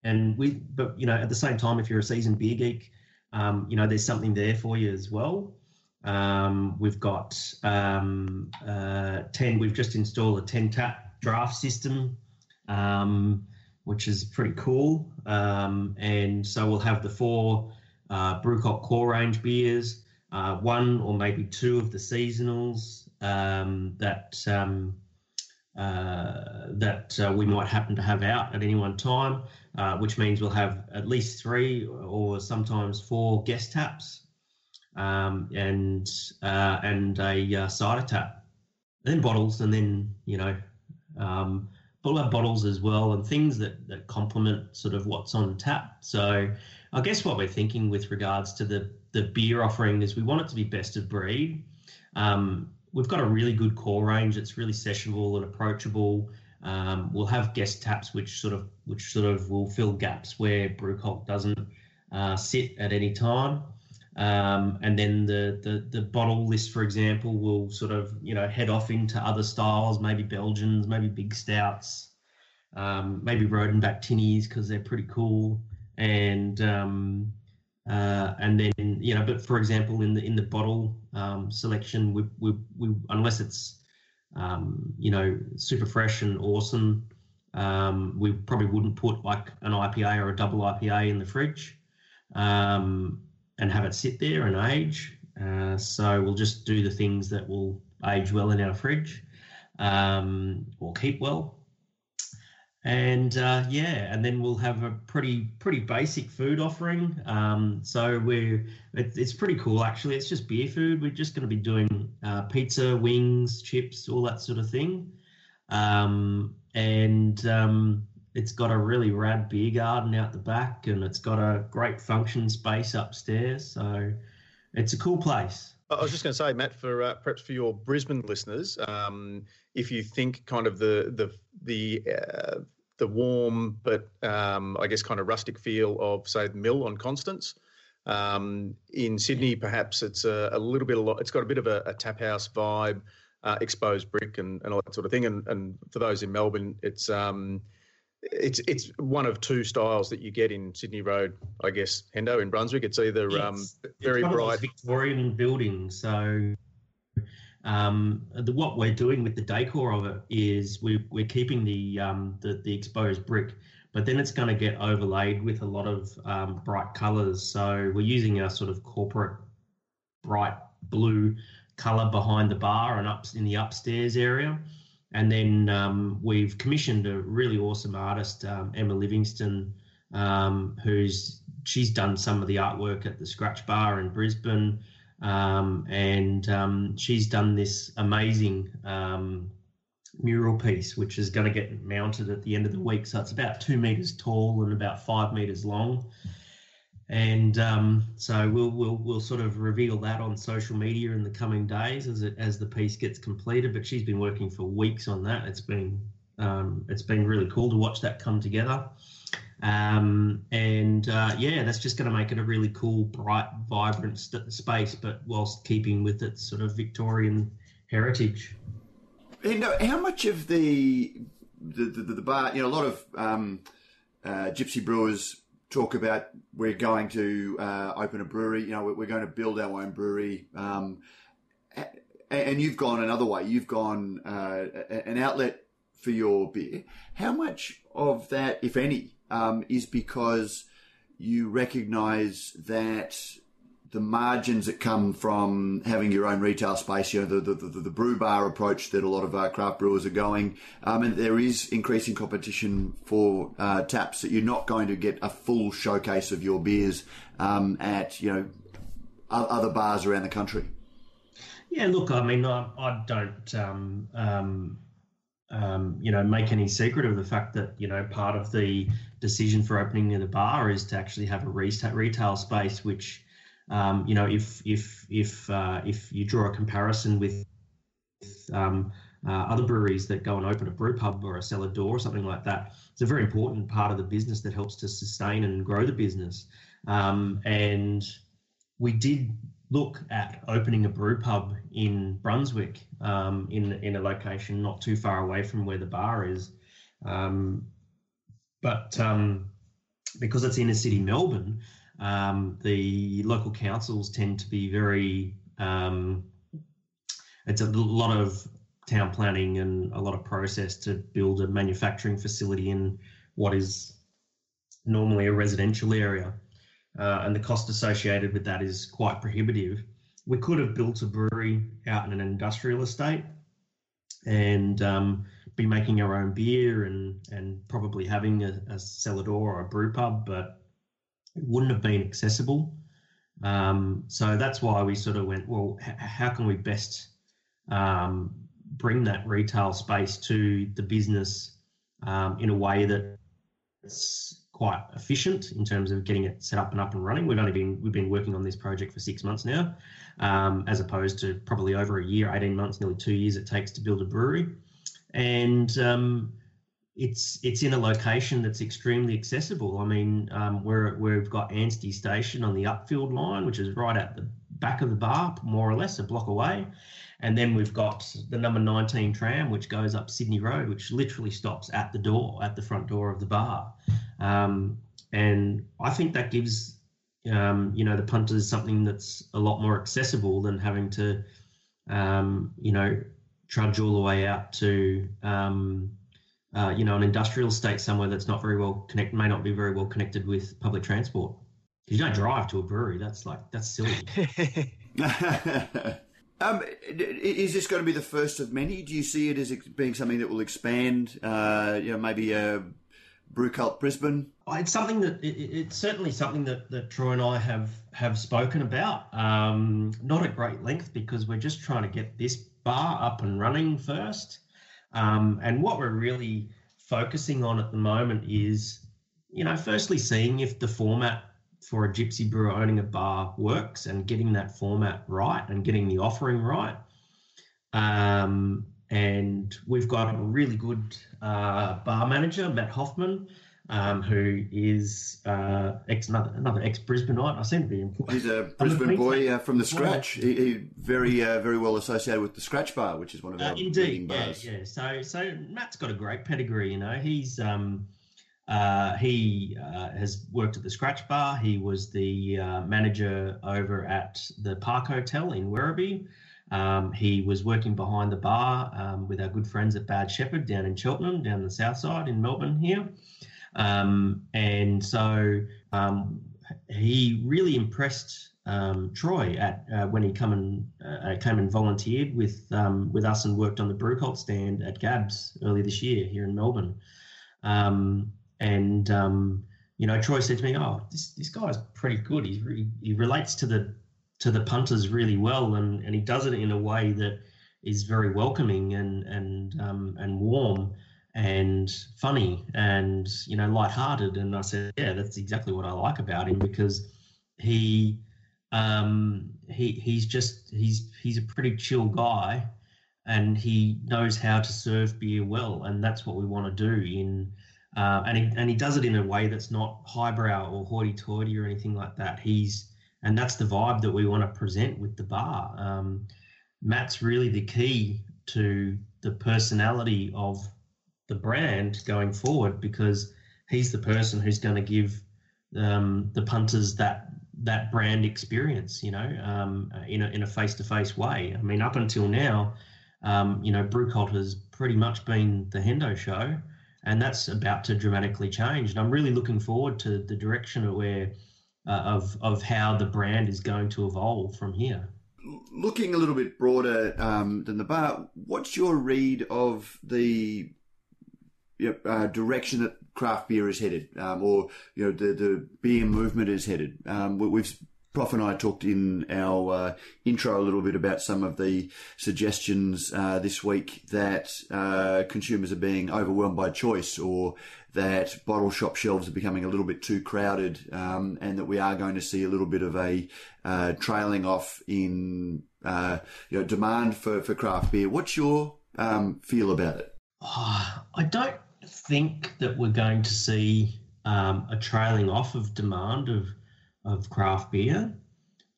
S3: and we but you know at the same time, if you're a seasoned beer geek, um, you know, there's something there for you as well. Um, we've got um, uh, 10, we've just installed a 10 tap draft system, um, which is pretty cool. And so we'll have the four uh, Brew Cult core range beers, uh, one or maybe two of the seasonals um, that uh, that uh, we might happen to have out at any one time, uh, which means we'll have at least three or sometimes four guest taps um, and uh, and a uh, cider tap, then bottles, and then you know um, have bottles as well and things that that complement sort of what's on tap. So I guess what we're thinking with regards to the the beer offering is we want it to be best of breed. Um, we've got a really good core range that's really sessionable and approachable. Um, we'll have guest taps which sort of which sort of will fill gaps where Brew Cult doesn't uh, sit at any time. Um, and then the, the the bottle list, for example, will sort of you know head off into other styles, maybe Belgians, maybe big stouts, um, maybe Rodenbach tinnies because they're pretty cool, and um, uh, and then you know, but for example, in the in the bottle um, selection, we, we, we unless it's um, you know super fresh and awesome, um, we probably wouldn't put like an IPA or a double IPA in the fridge um, and have it sit there and age. Uh, so we'll just do the things that will age well in our fridge um, or keep well and uh, yeah, and then we'll have a pretty pretty basic food offering. Um, so we're it, it's pretty cool actually. It's just beer food. We're just going to be doing uh, pizza, wings, chips, all that sort of thing, um, and um, it's got a really rad beer garden out the back, and it's got a great function space upstairs. So it's a cool place.
S2: I was just going to say, Matt, for uh, perhaps for your Brisbane listeners, um, if you think kind of the the the uh, the warm but um, I guess kind of rustic feel of say the mill on Constance. Um, in Sydney, perhaps it's a, a, little bit. It's got a bit of a, a tap house vibe, uh, exposed brick and, and all that sort of thing. And, and for those in Melbourne, it's um, it's it's one of two styles that you get in Sydney Road, I guess. Hendo in Brunswick, it's either um, very bright
S3: Victorian building. So um, the, what we're doing with the decor of it is we, we're keeping the, um, the, the exposed brick, but then it's going to get overlaid with a lot of um, bright colours. So we're using a sort of corporate bright blue colour behind the bar and up in the upstairs area. And then um, we've commissioned a really awesome artist, um, Emma Livingston, um, who's she's done some of the artwork at the Scratch Bar in Brisbane. Um, and um, she's done this amazing mural piece, which is going to get mounted at the end of the week. So it's about two meters tall and about five meters long. And um, so we'll, we'll we'll sort of reveal that on social media in the coming days as it, as the piece gets completed. But she's been working for weeks on that. It's been um, it's been really cool to watch that come together. Um, and uh, yeah, that's just going to make it a really cool, bright, vibrant st- space, but whilst keeping with its sort of Victorian heritage.
S1: You know, how much of the the, the, the bar, you know, a lot of um, uh, gypsy brewers talk about we're going to uh, open a brewery, you know, we're going to build our own brewery. Um, and you've gone another way. You've gone uh, an outlet for your beer. How much of that, if any, um, is because you recognise that the margins that come from having your own retail space, you know, the, the, the, the brew bar approach that a lot of our craft brewers are going, um, and there is increasing competition for uh, taps that you're not going to get a full showcase of your beers um, at, you know, other bars around the country.
S3: Yeah, look, I mean, I, I don't, um, um, um, you know, make any secret of the fact that, you know, part of the decision for opening the bar is to actually have a retail space, which, um, you know, if if if uh, if you draw a comparison with um, uh, other breweries that go and open a brew pub or a cellar door or something like that, it's a very important part of the business that helps to sustain and grow the business. Um, and we did look at opening a brew pub in Brunswick, um, in in a location not too far away from where the bar is. Um, but um, because it's inner city Melbourne, um, the local councils tend to be very. Um, it's a lot of town planning and a lot of process to build a manufacturing facility in what is normally a residential area, uh, and the cost associated with that is quite prohibitive. We could have built a brewery out in an industrial estate, and um, be making our own beer and and probably having a, a cellar door or a brew pub, but it wouldn't have been accessible. Um, so that's why we sort of went, well, h- how can we best um, bring that retail space to the business um, in a way that's quite efficient in terms of getting it set up and up and running. We've only been we've been working on this project for six months now, um, as opposed to probably over a year, eighteen months, nearly two years it takes to build a brewery and um, it's it's in a location that's extremely accessible. I mean, um, we're, we've got Anstey Station on the Upfield line, which is right at the back of the bar, more or less a block away. And then we've got the number 19 tram, which goes up Sydney Road, which literally stops at the door, at the front door of the bar. Um, and I think that gives, um, you know, the punters something that's a lot more accessible than having to, um, you know, trudge all the way out to um, uh, you know an industrial estate somewhere that's not very well connected, may not be very well connected with public transport. You don't drive to a brewery. That's like that's silly.
S1: um, is this going to be the first of many? Do you see it as being something that will expand? Uh, you know, maybe a Brewcult Brisbane.
S3: Oh, it's something that it, it's certainly something that, that Troy and I have have spoken about. Um, not at great length because we're just trying to get this bar up and running first. Um, and what we're really focusing on at the moment is, you know, firstly seeing if the format for a gypsy brewer owning a bar works and getting that format right and getting the offering right. Um, and we've got a really good uh, bar manager, Matt Hoffman, um, who is uh, ex another, another ex Brisbaneite. I seem to be.
S1: He's a Brisbane boy uh, from the Scratch. He, he, very uh, very well associated with the Scratch Bar, which is one of our uh,
S3: indeed bars. Yeah, yeah. So so Matt's got a great pedigree. You know, he's um, uh, he uh, has worked at the Scratch Bar. He was the manager over at the Park Hotel in Werribee. Um, he was working behind the bar um, with our good friends at Bad Shepherd down in Cheltenham, down the south side in Melbourne here. Um, and so um, he really impressed um, Troy at uh, when he come and uh, came and volunteered with um, with us and worked on the Brewcult stand at Gabs earlier this year here in Melbourne. Um, and um, you know, Troy said to me, "Oh, this this guy's pretty good. Really, he relates to the to the punters really well, and and he does it in a way that is very welcoming and and and warm and funny and you know lighthearted. And I said, yeah, that's exactly what I like about him because he um, he he's just he's he's a pretty chill guy, and he knows how to serve beer well, and that's what we want to do in. Uh, and he and he does it in a way that's not highbrow or hoity-toity or anything like that. He's and that's the vibe that we want to present with the bar. Um, Matt's really the key to the personality of the brand going forward because he's the person who's going to give um, the punters that that brand experience, you know, um, in a in a face to face way. I mean, up until now, um, you know, Brewcult has pretty much been the Hendo show, and that's about to dramatically change. And I'm really looking forward to the direction of where uh, of of how the brand is going to evolve from here.
S1: Looking a little bit broader um, than the bar, what's your read of the know, uh, direction that craft beer is headed, um, or you know the the beer movement is headed? Um, we've Prof and I talked in our uh, intro a little bit about some of the suggestions uh, this week that uh, consumers are being overwhelmed by choice or that bottle shop shelves are becoming a little bit too crowded um, and that we are going to see a little bit of a uh, trailing off in uh, you know, demand for, for craft beer. What's your um, feel about it?
S3: Oh, I don't think that we're going to see um, a trailing off of demand of of craft beer.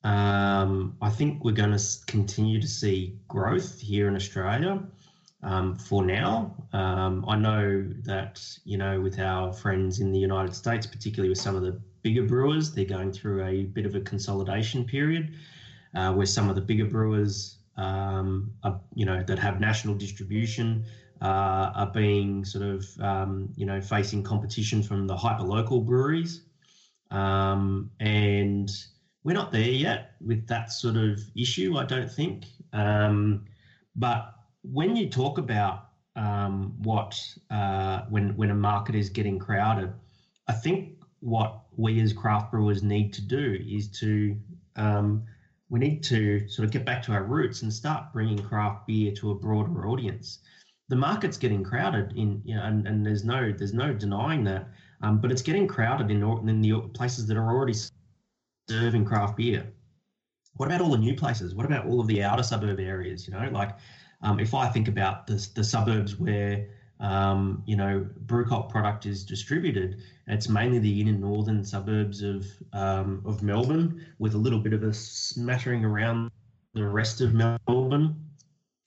S3: Um, I think we're going to continue to see growth here in Australia um, for now. Um, I know that, you know, with our friends in the United States, particularly with some of the bigger brewers, they're going through a bit of a consolidation period uh, where some of the bigger brewers, um, you know, that have national distribution uh, are being sort of, um, you know, facing competition from the hyper local breweries. Um, and we're not there yet with that sort of issue, I don't think. Um, but when you talk about um, what uh, when when a market is getting crowded, I think what we as craft brewers need to do is to um, we need to sort of get back to our roots and start bringing craft beer to a broader audience. The market's getting crowded in, you know, and, and there's no there's no denying that. Um, but it's getting crowded in, in the places that are already serving craft beer. What about all the new places? What about all of the outer suburb areas? You know, like um, if I think about the, the suburbs where um, you know Brewcult product is distributed, it's mainly the inner northern suburbs of um, of Melbourne, with a little bit of a smattering around the rest of Melbourne.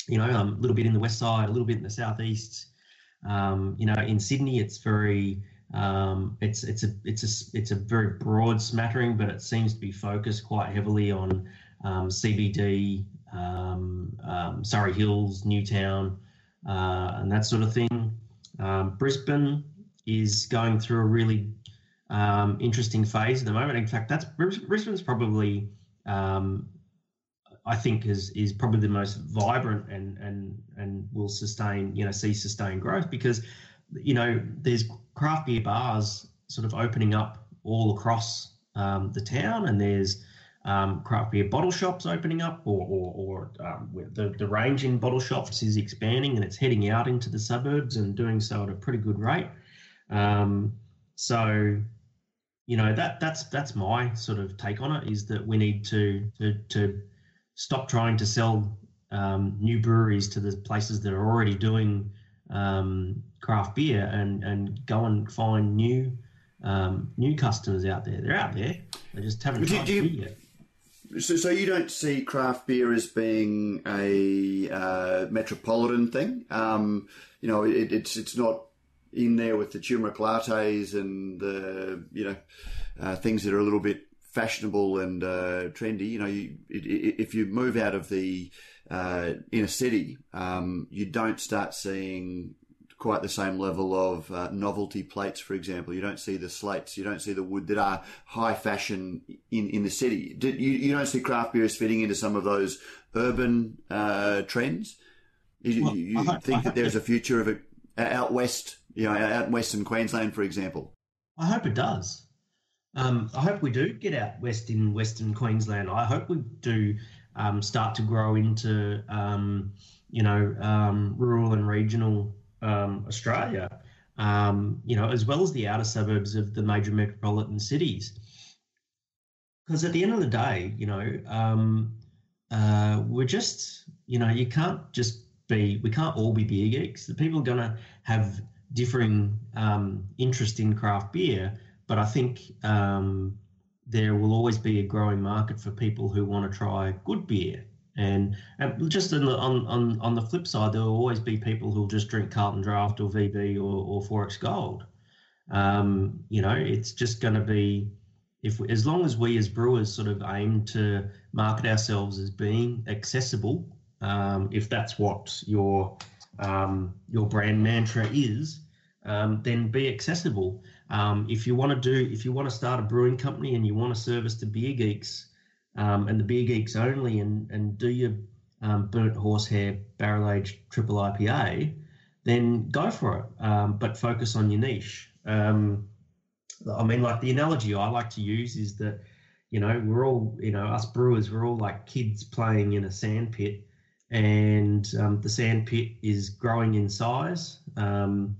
S3: You know, um, a little bit in the west side, a little bit in the southeast. Um, you know, in Sydney, it's very um, it's it's a it's a it's a very broad smattering, but it seems to be focused quite heavily on um, CBD, um, um, Surry Hills, Newtown, uh, and that sort of thing. Um, Brisbane is going through a really um, interesting phase at the moment. In fact, that's Brisbane's probably I think is is probably the most vibrant and and and will sustain you know see sustained growth because you know there's craft beer bars sort of opening up all across um, the town, and there's um, craft beer bottle shops opening up, or, or, or um, the, the range in bottle shops is expanding and it's heading out into the suburbs and doing so at a pretty good rate. Um, so, you know that that's that's my sort of take on it is that we need to to, to stop trying to sell um, new breweries to the places that are already doing um, craft beer and and go and find new um, new customers out there. They're out there. They just haven't do, do you, yet.
S1: So, so you don't see craft beer as being a uh, metropolitan thing. Um, you know, it, it's it's not in there with the turmeric lattes and the you know uh, things that are a little bit fashionable and uh, trendy. You know, you, it, it, if you move out of the uh, inner city, um, you don't start seeing quite the same level of uh, novelty plates, for example. You don't see the slates, you don't see the wood that are high fashion in, in the city. you, you don't see craft beers fitting into some of those urban uh, trends. You, well, you hope, think that there's a future of it out west, you know, out in Western Queensland, for example.
S3: I hope it does. Um, I hope we do get out west in Western Queensland. I hope we do um, start to grow into um, you know um, rural and regional um, Australia, um, you know, as well as the outer suburbs of the major metropolitan cities. Because at the end of the day, you know, uh, we're just, you know, you can't just be, we can't all be beer geeks. The people are going to have differing interest in craft beer, but I think um, there will always be a growing market for people who want to try good beer. And, and just on the, on, on, on the flip side, there will always be people who'll just drink Carlton Draft or VB or, or XXXX Gold. Um, you know, it's just going to be if we, as long as we as brewers sort of aim to market ourselves as being accessible, um, if that's what your um, your brand mantra is, um, then be accessible. Um, if you want to do, if you want to start a brewing company and you want to service the beer geeks um, and the beer geeks only, and and do your um, burnt horsehair barrel aged triple IPA, then go for it. but focus on your niche. Um, I mean, like the analogy I like to use is that, you know, we're all, you know, us brewers, we're all like kids playing in a sand pit, and um, the sand pit is growing in size. Um,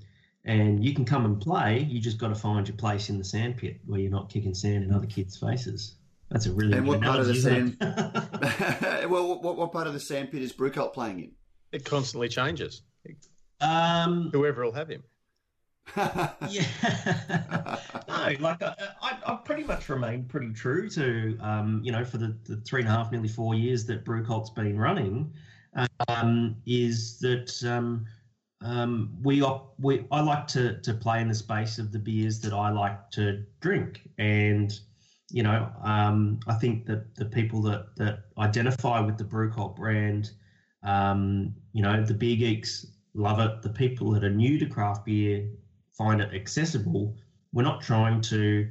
S3: and you can come and play. You just got to find your place in the sand pit where you're not kicking sand in other kids' faces. That's a really
S1: and
S3: what
S1: part of the
S3: sand?
S1: well, what, what part of the sand pit is Brewcult playing in?
S2: It constantly changes.
S3: um,
S2: Whoever will have him.
S3: yeah. no, like I, I, I pretty much remained pretty true to, um, you know, for the, the three and a half, nearly four years that Brewcult's been running, um, is that um, um, we, op- we I like to, to play in the space of the beers that I like to drink. And, you know, um, I think that the people that, that identify with the Brewcult brand, um, you know, the beer geeks love it. The people that are new to craft beer find it accessible. We're not trying to,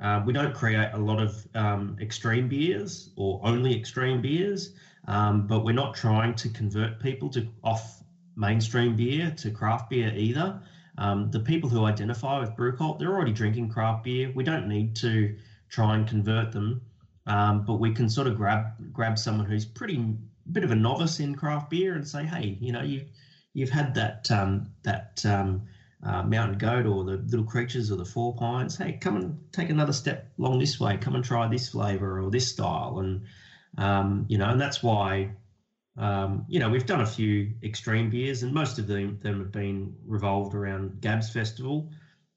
S3: uh, we don't create a lot of um, extreme beers or only extreme beers, um, but we're not trying to convert people to off mainstream beer to craft beer either. Um, the people who identify with Brewcult, they're already drinking craft beer. We don't need to try and convert them, um, but we can sort of grab grab someone who's pretty bit of a novice in craft beer and say, hey, you know, you you've had that um, that um, uh, mountain goat or the little creatures or the four pines. Hey, come and take another step along this way. Come and try this flavor or this style, and um, you know, and that's why. Um, you know, we've done a few extreme beers, and most of them, them have been revolved around Gabs Festival.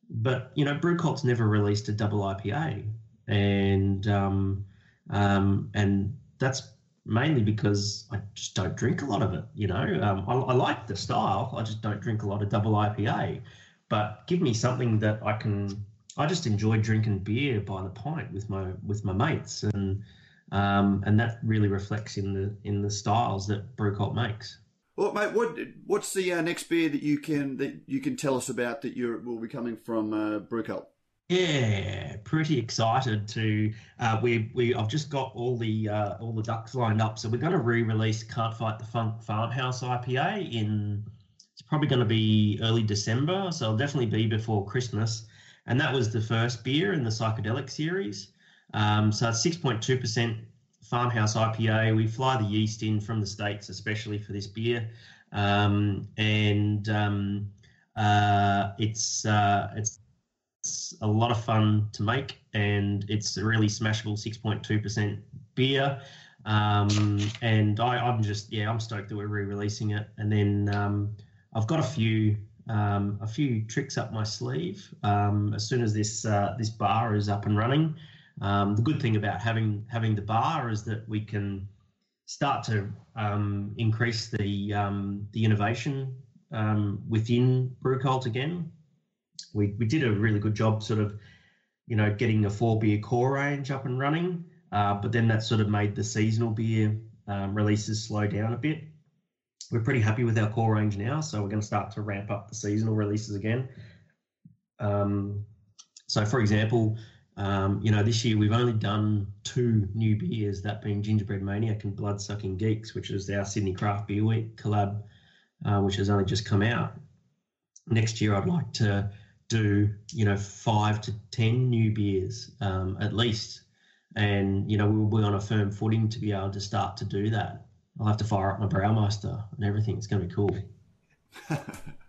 S3: But you know, Brewcult's never released a double IPA, and um, um, and that's mainly because I just don't drink a lot of it. You know, um, I, I, like the style. I just don't drink a lot of double IPA. But give me something that I can. I just enjoy drinking beer by the pint with my with my mates, and um, and that really reflects in the in the styles that Brewcult makes.
S1: Well, mate, what what's the uh, next beer that you can that you can tell us about that you will be coming from uh, Brewcult?
S3: Yeah, pretty excited to. Uh, we we I've just got all the uh, all the ducks lined up, so we're going to re-release "Can't Fight the Funk Farmhouse" IPA in. It's probably going to be early December, so it'll definitely be before Christmas. And that was the first beer in the psychedelic series. Um, so it's six point two percent farmhouse IPA. We fly the yeast in from the states, especially for this beer, um, and um, uh, it's uh, it's it's a lot of fun to make, and it's a really smashable 6.2% beer. Um, and I, am just yeah, I'm stoked that we're re-releasing it. And then um, I've got a few um, a few tricks up my sleeve. Um, as soon as this uh, this bar is up and running, um, the good thing about having having the bar is that we can start to um, increase the the innovation within Brewcult again we, we did a really good job sort of, you know, getting a four beer core range up and running. Uh, but then that sort of made the seasonal beer um, releases slow down a bit. We're pretty happy with our core range now, so we're going to start to ramp up the seasonal releases again. Um, so, for example, um, you know, this year we've only done two new beers, that being Gingerbread Maniac and Blood Sucking Geeks, which is our Sydney Craft Beer Week collab, uh, which has only just come out. Next year, I'd like to do you know five to ten new beers um, at least, and you know we'll be on a firm footing to be able to start to do that. I'll have to fire up my Braumeister and everything. It's going to be cool.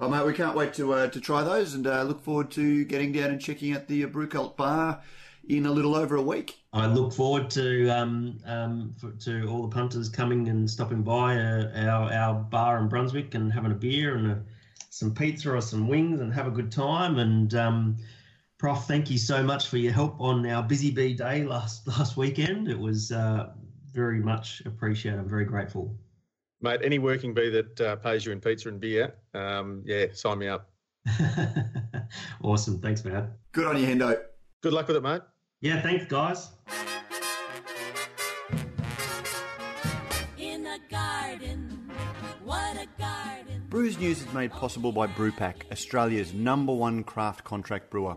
S1: oh, mate, we can't wait to uh, to try those and uh, look forward to getting down and checking out the uh, Brewcult bar in a little over a week.
S3: I look forward to um, um, for, to all the punters coming and stopping by uh, our our bar in Brunswick and having a beer and a, some pizza or some wings and have a good time. And um, Prof, thank you so much for your help on our busy bee day last last weekend. It was uh, very much appreciated. I'm very grateful.
S2: Mate, any working bee that uh, pays you in pizza and beer, um, yeah, sign me up.
S3: awesome. Thanks, man.
S1: Good on you, Hendo.
S2: Good luck with it, mate.
S3: Yeah, thanks, guys. In a garden, what a garden.
S1: Brews News is made possible by Brewpack, Australia's number one craft contract brewer.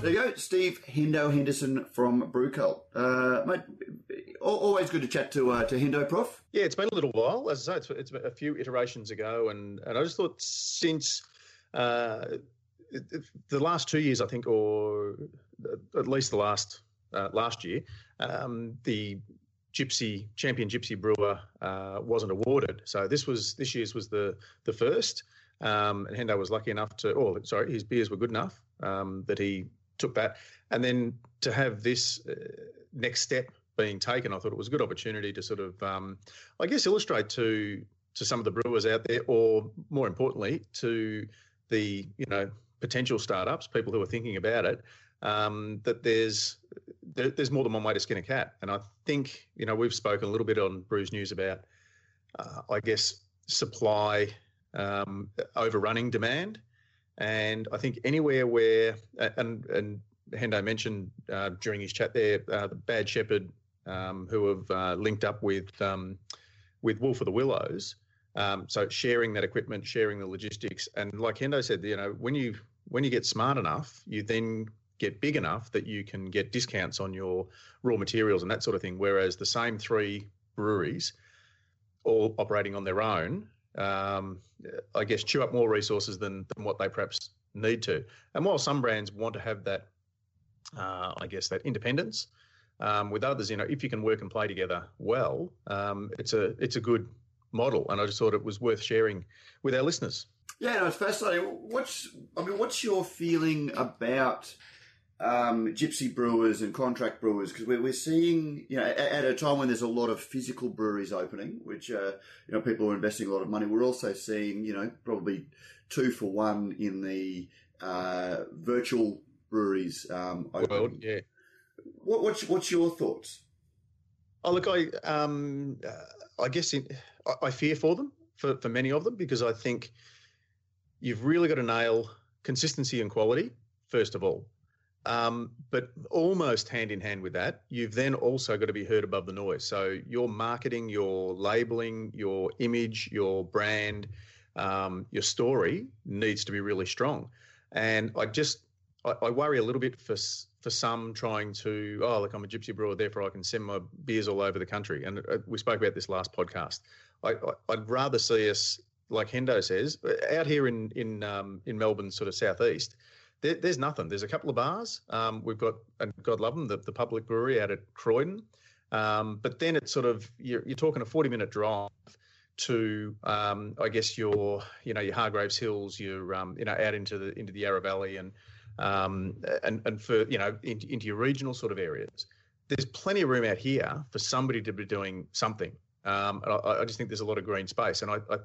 S1: There you go, Steve Hendo Henderson from Brewcult. Uh, mate, always good to chat to uh, to Hendo, Prof.
S2: Yeah, it's been a little while. As I say, it's, it's a few iterations ago, and, and I just thought since uh, the last two years, I think, or at least the last uh, last year, um, the Gypsy Champion Gypsy Brewer uh, wasn't awarded. So this was this year's was the the first. Um, and Hendo was lucky enough to, oh, sorry, his beers were good enough um, that he took that. And then to have this uh, next step being taken, I thought it was a good opportunity to sort of, um, I guess, illustrate to to some of the brewers out there, or more importantly, to the you know potential startups, people who are thinking about it, um, that there's there, there's more than one way to skin a cat. And I think you know we've spoken a little bit on Brews News about, uh, I guess, supply um, overrunning demand. And I think anywhere where, and, and Hendo mentioned uh, during his chat there, uh, the Bad Shepherd, um, who have uh, linked up with um, with Wolf of the Willows. Um, so sharing that equipment, sharing the logistics, and like Hendo said, you know, when you when you get smart enough, you then get big enough that you can get discounts on your raw materials and that sort of thing. Whereas the same three breweries, all operating on their own, um, I guess, chew up more resources than, than what they perhaps need to. And while some brands want to have that, uh, I guess, that independence, um, with others, you know, if you can work and play together well, um, it's a it's a good model. And I just thought it was worth sharing with our listeners.
S1: Yeah, no, it's fascinating. What's I mean, what's your feeling about um, gypsy brewers and contract brewers because we're, we're seeing, you know, at, at, a time when there's a lot of physical breweries opening, which, uh, you know, people are investing a lot of money. We're also seeing, you know, probably two for one in the uh, virtual breweries um, opening.
S2: World, yeah.
S1: What, what's, what's your thoughts?
S2: Oh, look, I, um, uh, I guess in, I, I fear for them, for, for many of them, because I think you've really got to nail consistency and quality, first of all. Um, but almost hand in hand with that, you've then also got to be heard above the noise. So your marketing, your labeling, your image, your brand, um, your story needs to be really strong. And I just I, I, worry a little bit for for some trying to oh look I'm a gypsy brewer therefore I can send my beers all over the country. And uh, we spoke about this last podcast. I, would rather see us like Hendo says out here in in um, in Melbourne, sort of southeast there, there's nothing. There's a couple of bars. Um, we've got, and God love them, the, the public brewery out at Croydon. Um, but then it's sort of you're, you're talking a 40 minute drive to um, I guess your you know your Hargreaves Hills, your um, you know out into the into the Yarra Valley and um, and and for you know into, into, your regional sort of areas. There's plenty of room out here for somebody to be doing something. Um, I, I, just think there's a lot of green space. And I, I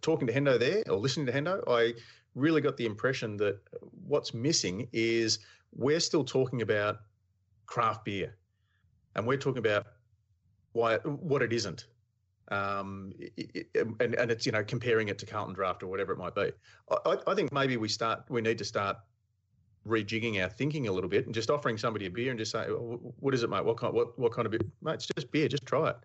S2: talking to Hendo there or listening to Hendo, I really got the impression that what's missing is we're still talking about craft beer, and we're talking about why what it isn't. Um, it, and, and it's you know comparing it to Carlton Draft or whatever it might be. I, I think maybe we start we need to start rejigging our thinking a little bit and just offering somebody a beer and just say, "What is it, mate? What kind? What what kind of beer? Mate, it's just beer. Just try it."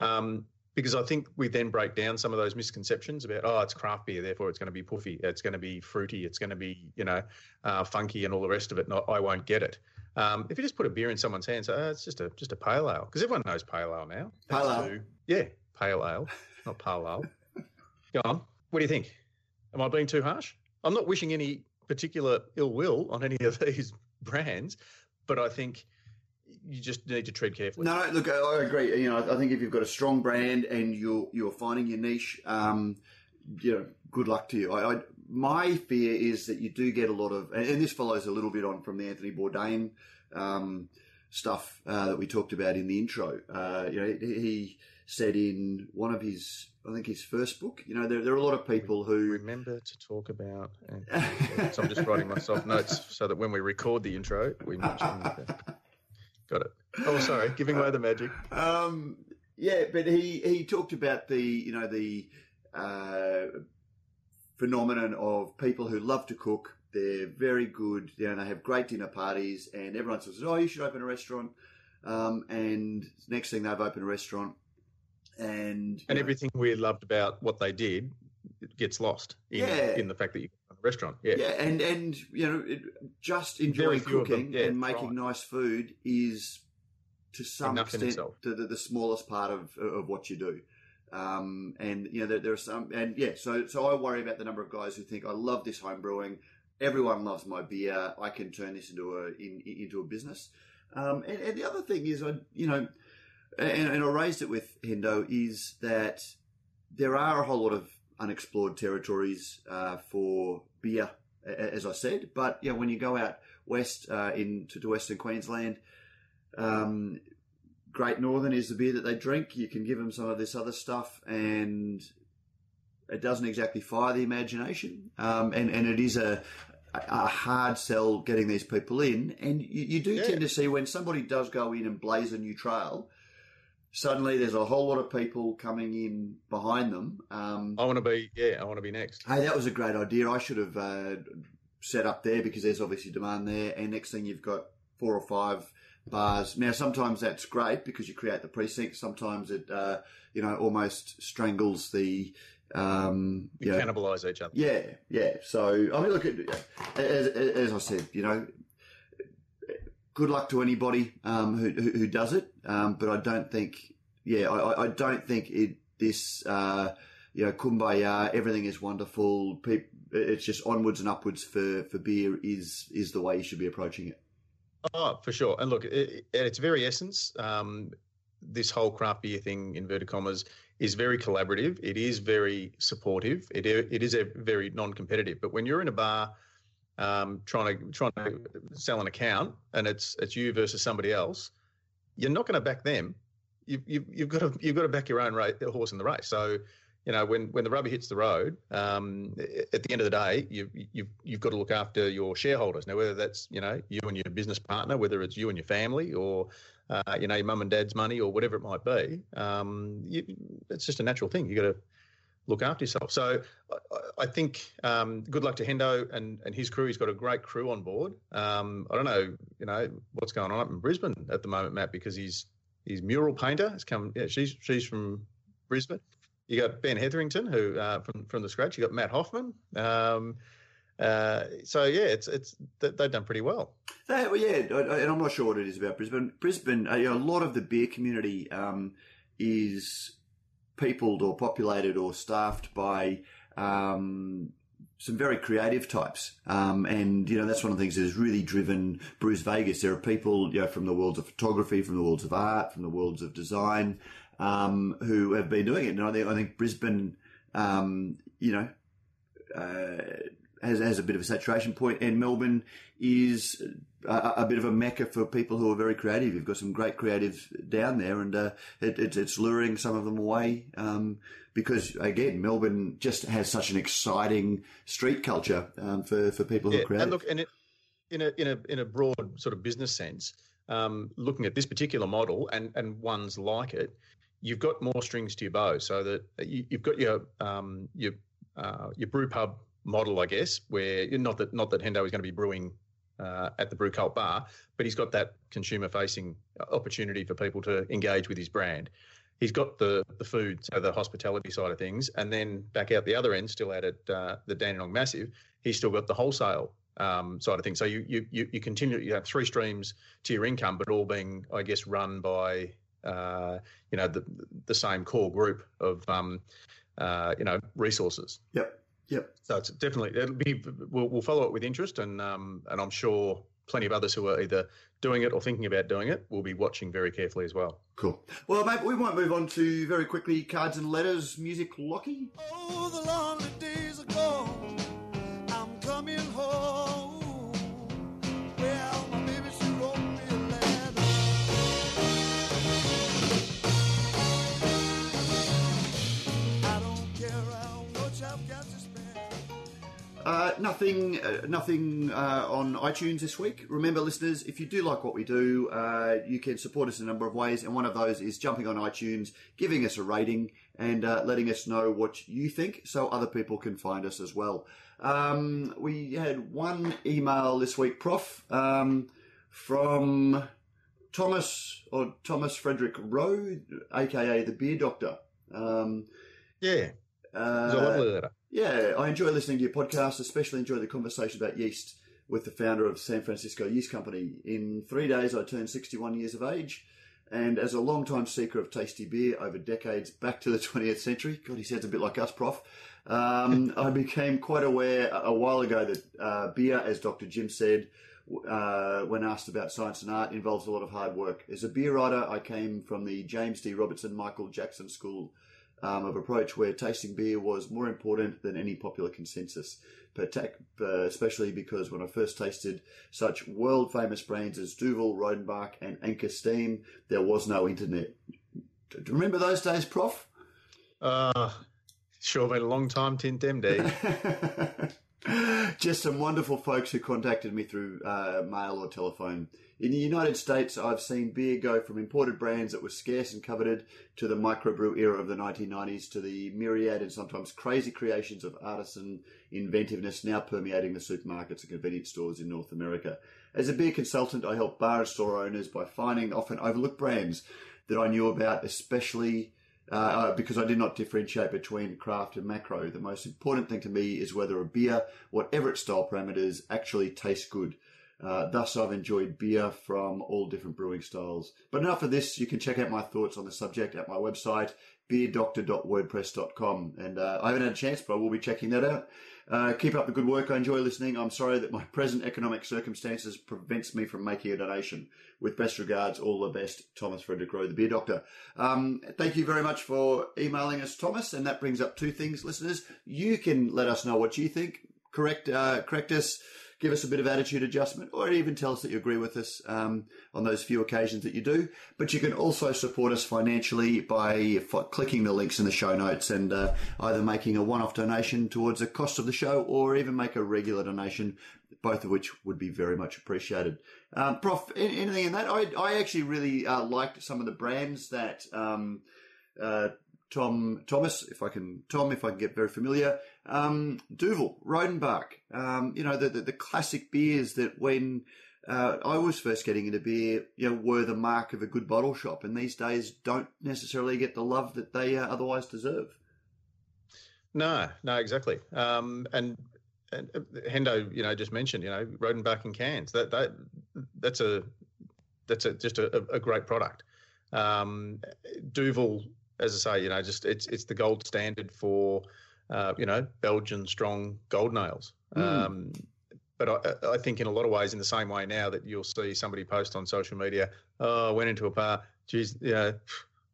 S2: Um, because I think we then break down some of those misconceptions about oh it's craft beer therefore it's going to be puffy it's going to be fruity it's going to be you know uh, funky and all the rest of it and I won't get it. Um, if you just put a beer in someone's hands oh, it's just a just a pale ale because everyone knows pale ale now.
S1: Pale ale.
S2: yeah pale ale not pale ale. Go on. What do you think? Am I being too harsh? I'm not wishing any particular ill will on any of these brands but I think you just need to tread carefully.
S1: No, look, I agree. You know, I think if you've got a strong brand and you're you're finding your niche, um, you know, good luck to you. I, I, my fear is that you do get a lot of, and this follows a little bit on from the Anthony Bourdain um, stuff uh, that we talked about in the intro. Uh, you know, he said in one of his, I think his first book, you know, there, there are a lot of people who
S2: remember to talk about. so I'm just writing myself notes so that when we record the intro, we mention. That. Got it. Oh, sorry, giving away the magic.
S1: Um, yeah, but he he talked about the you know the uh, phenomenon of people who love to cook. They're very good. You know, they have great dinner parties, and everyone says, "Oh, you should open a restaurant." Um, and next thing they've opened a restaurant, and
S2: and know, everything we loved about what they did gets lost in, yeah. in the fact that you a restaurant. Yeah,
S1: yeah, and and you know, it, just enjoying cooking yeah, and making right. nice food is to some Enough extent the, the, the, smallest part of of what you do. Um, and you know, there, there, are some, and yeah, so so I worry about the number of guys who think I love this home brewing. Everyone loves my beer. I can turn this into a in, into a business. Um, and, and, the other thing is, I you know, and, and I raised it with Hendo is that there are a whole lot of unexplored territories uh, for beer, as I said. But yeah, when you go out west uh, into to Western Queensland, um, Great Northern is the beer that they drink. You can give them some of this other stuff, and it doesn't exactly fire the imagination. Um, and and it is a a hard sell getting these people in. And you, you do yeah. tend to see when somebody does go in and blaze a new trail suddenly there's a whole lot of people coming in behind them. Um,
S2: I want to be, yeah, I want to be next.
S1: Hey, that was a great idea. I should have uh, set up there because there's obviously demand there. And next thing you've got four or five bars. Now, sometimes that's great because you create the precinct. Sometimes it, uh, you know, almost strangles the. Um,
S2: you know, cannibalize each other.
S1: Yeah, yeah. So I mean, look, as, as I said, you know, good luck to anybody um, who, who, who does it. Um, but I don't think, yeah, I, I don't think it this uh, you know kumbaya, everything is wonderful. it's just onwards and upwards for for beer is is the way you should be approaching it.
S2: Oh, for sure. And look, at its very essence, um, this whole craft beer thing, inverted commas, is very collaborative. It is very supportive. It it is a very non-competitive. But when you're in a bar um, trying to trying to sell an account and it's it's you versus somebody else, you're not going to back them. You've, you've, you've got to you've got to back your own race, horse in the race. So, you know, when, when the rubber hits the road, um, at the end of the day, you, you've you've got to look after your shareholders. Now, whether that's you know you and your business partner, whether it's you and your family, or uh, you know your mum and dad's money, or whatever it might be, um, you, it's just a natural thing. You got to look after yourself. So I, think um, good luck to Hendo and, and his crew. He's got a great crew on board. Um, I don't know, you know, what's going on up in Brisbane at the moment, Matt, because he's he's mural painter. Has come. Yeah, she's she's from Brisbane. You got Ben Hetherington, who uh, from from the scratch. You got Matt Hoffman. Um, uh, so yeah, it's it's they've done pretty well.
S1: They, well, yeah, and I'm not sure what it is about Brisbane. Brisbane, uh, a lot of the beer community um, is peopled or populated or staffed by um, some very creative types. Um, and, you know, that's one of the things that has really driven Brisvegas. There are people, you know, from the worlds of photography, from the worlds of art, from the worlds of design, um, who have been doing it. And I think, I think Brisbane, um, you know, uh, has, has a bit of a saturation point, and Melbourne is a, a, bit of a mecca for people who are very creative. You've got some great creatives down there, and uh, it, it, it's luring some of them away um, because, again, Melbourne just has such an exciting street culture um, for for people who yeah, are creative.
S2: And look, and it, in a in a in a broad sort of business sense, um, looking at this particular model and and ones like it, you've got more strings to your bow, so that you, have got your um, your uh, your brew pub model, I guess, where not that not that Hendo is going to be brewing uh, at the Brewcult bar, but he's got that consumer facing opportunity for people to engage with his brand. He's got the the food, so the hospitality side of things, and then back out the other end, still out at uh, the Dandenong Massive, he's still got the wholesale um, side of things. So you, you you continue you have three streams to your income, but all being, I guess, run by uh, you know the the same core group of um, uh, you know resources.
S1: Yep. Yep.
S2: So it's definitely it'll be we'll, we'll follow it with interest, and um, and I'm sure plenty of others who are either doing it or thinking about doing it will be watching very carefully as well.
S1: Cool. Well, maybe we might move on to very quickly cards and letters music, Lockie. Oh, the lonely days are gone. I'm coming home. Well, my baby, she wrote me a letter. I don't care how much I've got to spend. Uh, nothing, uh, nothing uh, on iTunes this week. Remember, listeners, if you do like what we do, uh, you can support us in a number of ways, and one of those is jumping on iTunes, giving us a rating, and uh, letting us know what you think, so other people can find us as well. Um, we had one email this week, Prof, um, from Thomas or Thomas Frederick Rowe, aka the Beer Doctor. Um,
S2: Yeah,
S1: uh,
S2: it's a lovely letter.
S1: Yeah, I enjoy listening to your podcast, especially enjoy the conversation about yeast with the founder of San Francisco Yeast Company. In three days, I turned 61 years of age. And as a long-time seeker of tasty beer over decades back to the 20th century, God, he sounds a bit like us, Prof. Um, I became quite aware a while ago that uh, beer, as Dr. Jim said, uh, when asked about science and art, involves a lot of hard work. As a beer writer, I came from the James D. Robertson, Michael Jackson school um, of approach where tasting beer was more important than any popular consensus, uh, especially because when I first tasted such world famous brands as Duvel, Rodenbach, and Anchor Steam, there was no internet. Do you remember those days, Prof?
S2: Uh, sure been a long time, Tint MD.
S1: Just some wonderful folks who contacted me through uh, mail or telephone. In the United States, I've seen beer go from imported brands that were scarce and coveted to the microbrew era of the 1990s to the myriad and sometimes crazy creations of artisan inventiveness now permeating the supermarkets and convenience stores in North America. As a beer consultant, I help bar and store owners by finding often overlooked brands that I knew about, especially uh, because I did not differentiate between craft and macro. The most important thing to me is whether a beer, whatever its style parameters, actually tastes good. Uh, thus, I've enjoyed beer from all different brewing styles. But enough of this. You can check out my thoughts on the subject at my website, beerdoctor.wordpress.com. And uh, I haven't had a chance, but I will be checking that out. Uh, keep up the good work. I enjoy listening. I'm sorry that my present economic circumstances prevents me from making a donation. With best regards, all the best, Thomas Frederick Rowe, the Beer Doctor. Um, thank you very much for emailing us, Thomas. And that brings up two things, listeners. You can let us know what you think. Correct, uh, correct us give us a bit of attitude adjustment, or even tell us that you agree with us um, on those few occasions that you do. But you can also support us financially by f- clicking the links in the show notes and uh, either making a one-off donation towards the cost of the show, or even make a regular donation. Both of which would be very much appreciated. Um, Prof, an- anything in that? I, I actually really uh, liked some of the brands that um, uh, Tom Thomas, if I can, Tom, if I can get very familiar, um, Duvel, Rodenbach, um, you know, the, the, the classic beers that when uh, I was first getting into beer, you know, were the mark of a good bottle shop, and these days don't necessarily get the love that they uh, otherwise deserve.
S2: No, no, exactly. Um, and and uh, Hendo, you know, just mentioned, you know, Rodenbach and cans. That that that's a that's a just a, a great product. Um, Duvel, as I say, you know, just it's it's the gold standard for uh, you know Belgian strong golden ales.
S1: Mm.
S2: Um, but I, I think in a lot of ways, in the same way now that you'll see somebody post on social media, oh, I went into a bar, geez, you know,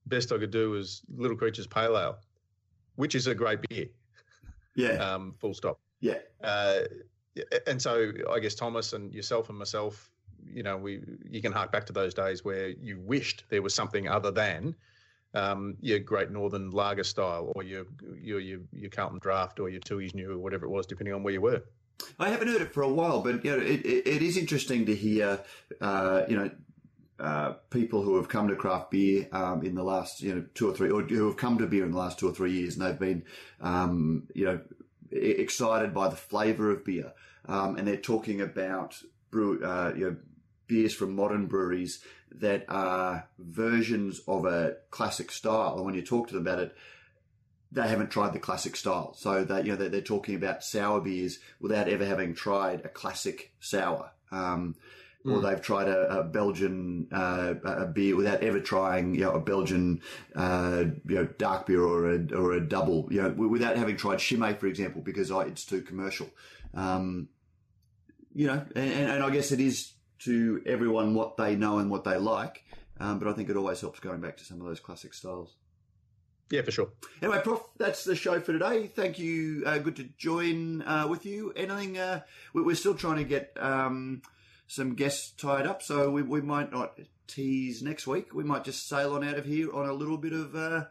S2: best I could do was Little Creatures Pale Ale, which is a great beer.
S1: Yeah,
S2: Um, full stop.
S1: yeah,
S2: Uh, and so I guess Thomas and yourself and myself, you know, we you can hark back to those days where you wished there was something other than um, your Great Northern Lager style or your your your, your Carlton Draft or your Tooheys New or whatever it was, depending on where you were.
S1: I haven't heard it for a while, but you know, it, it, it is interesting to hear, uh, you know, uh, people who have come to craft beer um, in the last, you know, two or three, or who have come to beer in the last two or three years, and they've been, um, you know, excited by the flavour of beer, um, and they're talking about brew, uh, you know, beers from modern breweries that are versions of a classic style. And when you talk to them about it, they haven't tried the classic style. So that, you know, they're, they're talking about sour beers without ever having tried a classic sour. Um, or
S2: Mm.
S1: they've tried a, a Belgian uh, a beer without ever trying, you know, a Belgian uh, you know dark beer or a or a double, you know, without having tried Chimay, for example, because oh, it's too commercial. Um, you know, and, and I guess it is to everyone what they know and what they like. Um, but I think it always helps going back to some of those classic styles.
S2: Yeah, for sure.
S1: Anyway, Prof, that's the show for today. Thank you. Uh, good to join uh, with you. Anything? Uh, we- we're still trying to get um, some guests tied up, so we, we might not tease next week. We might just sail on out of here on a little bit of uh,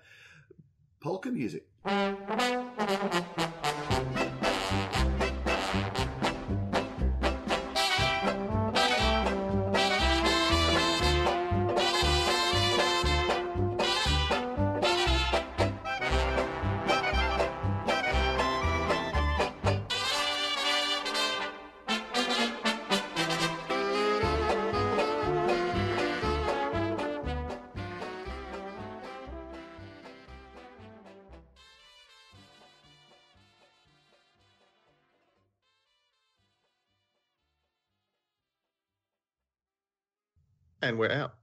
S1: polka music.
S2: We're out.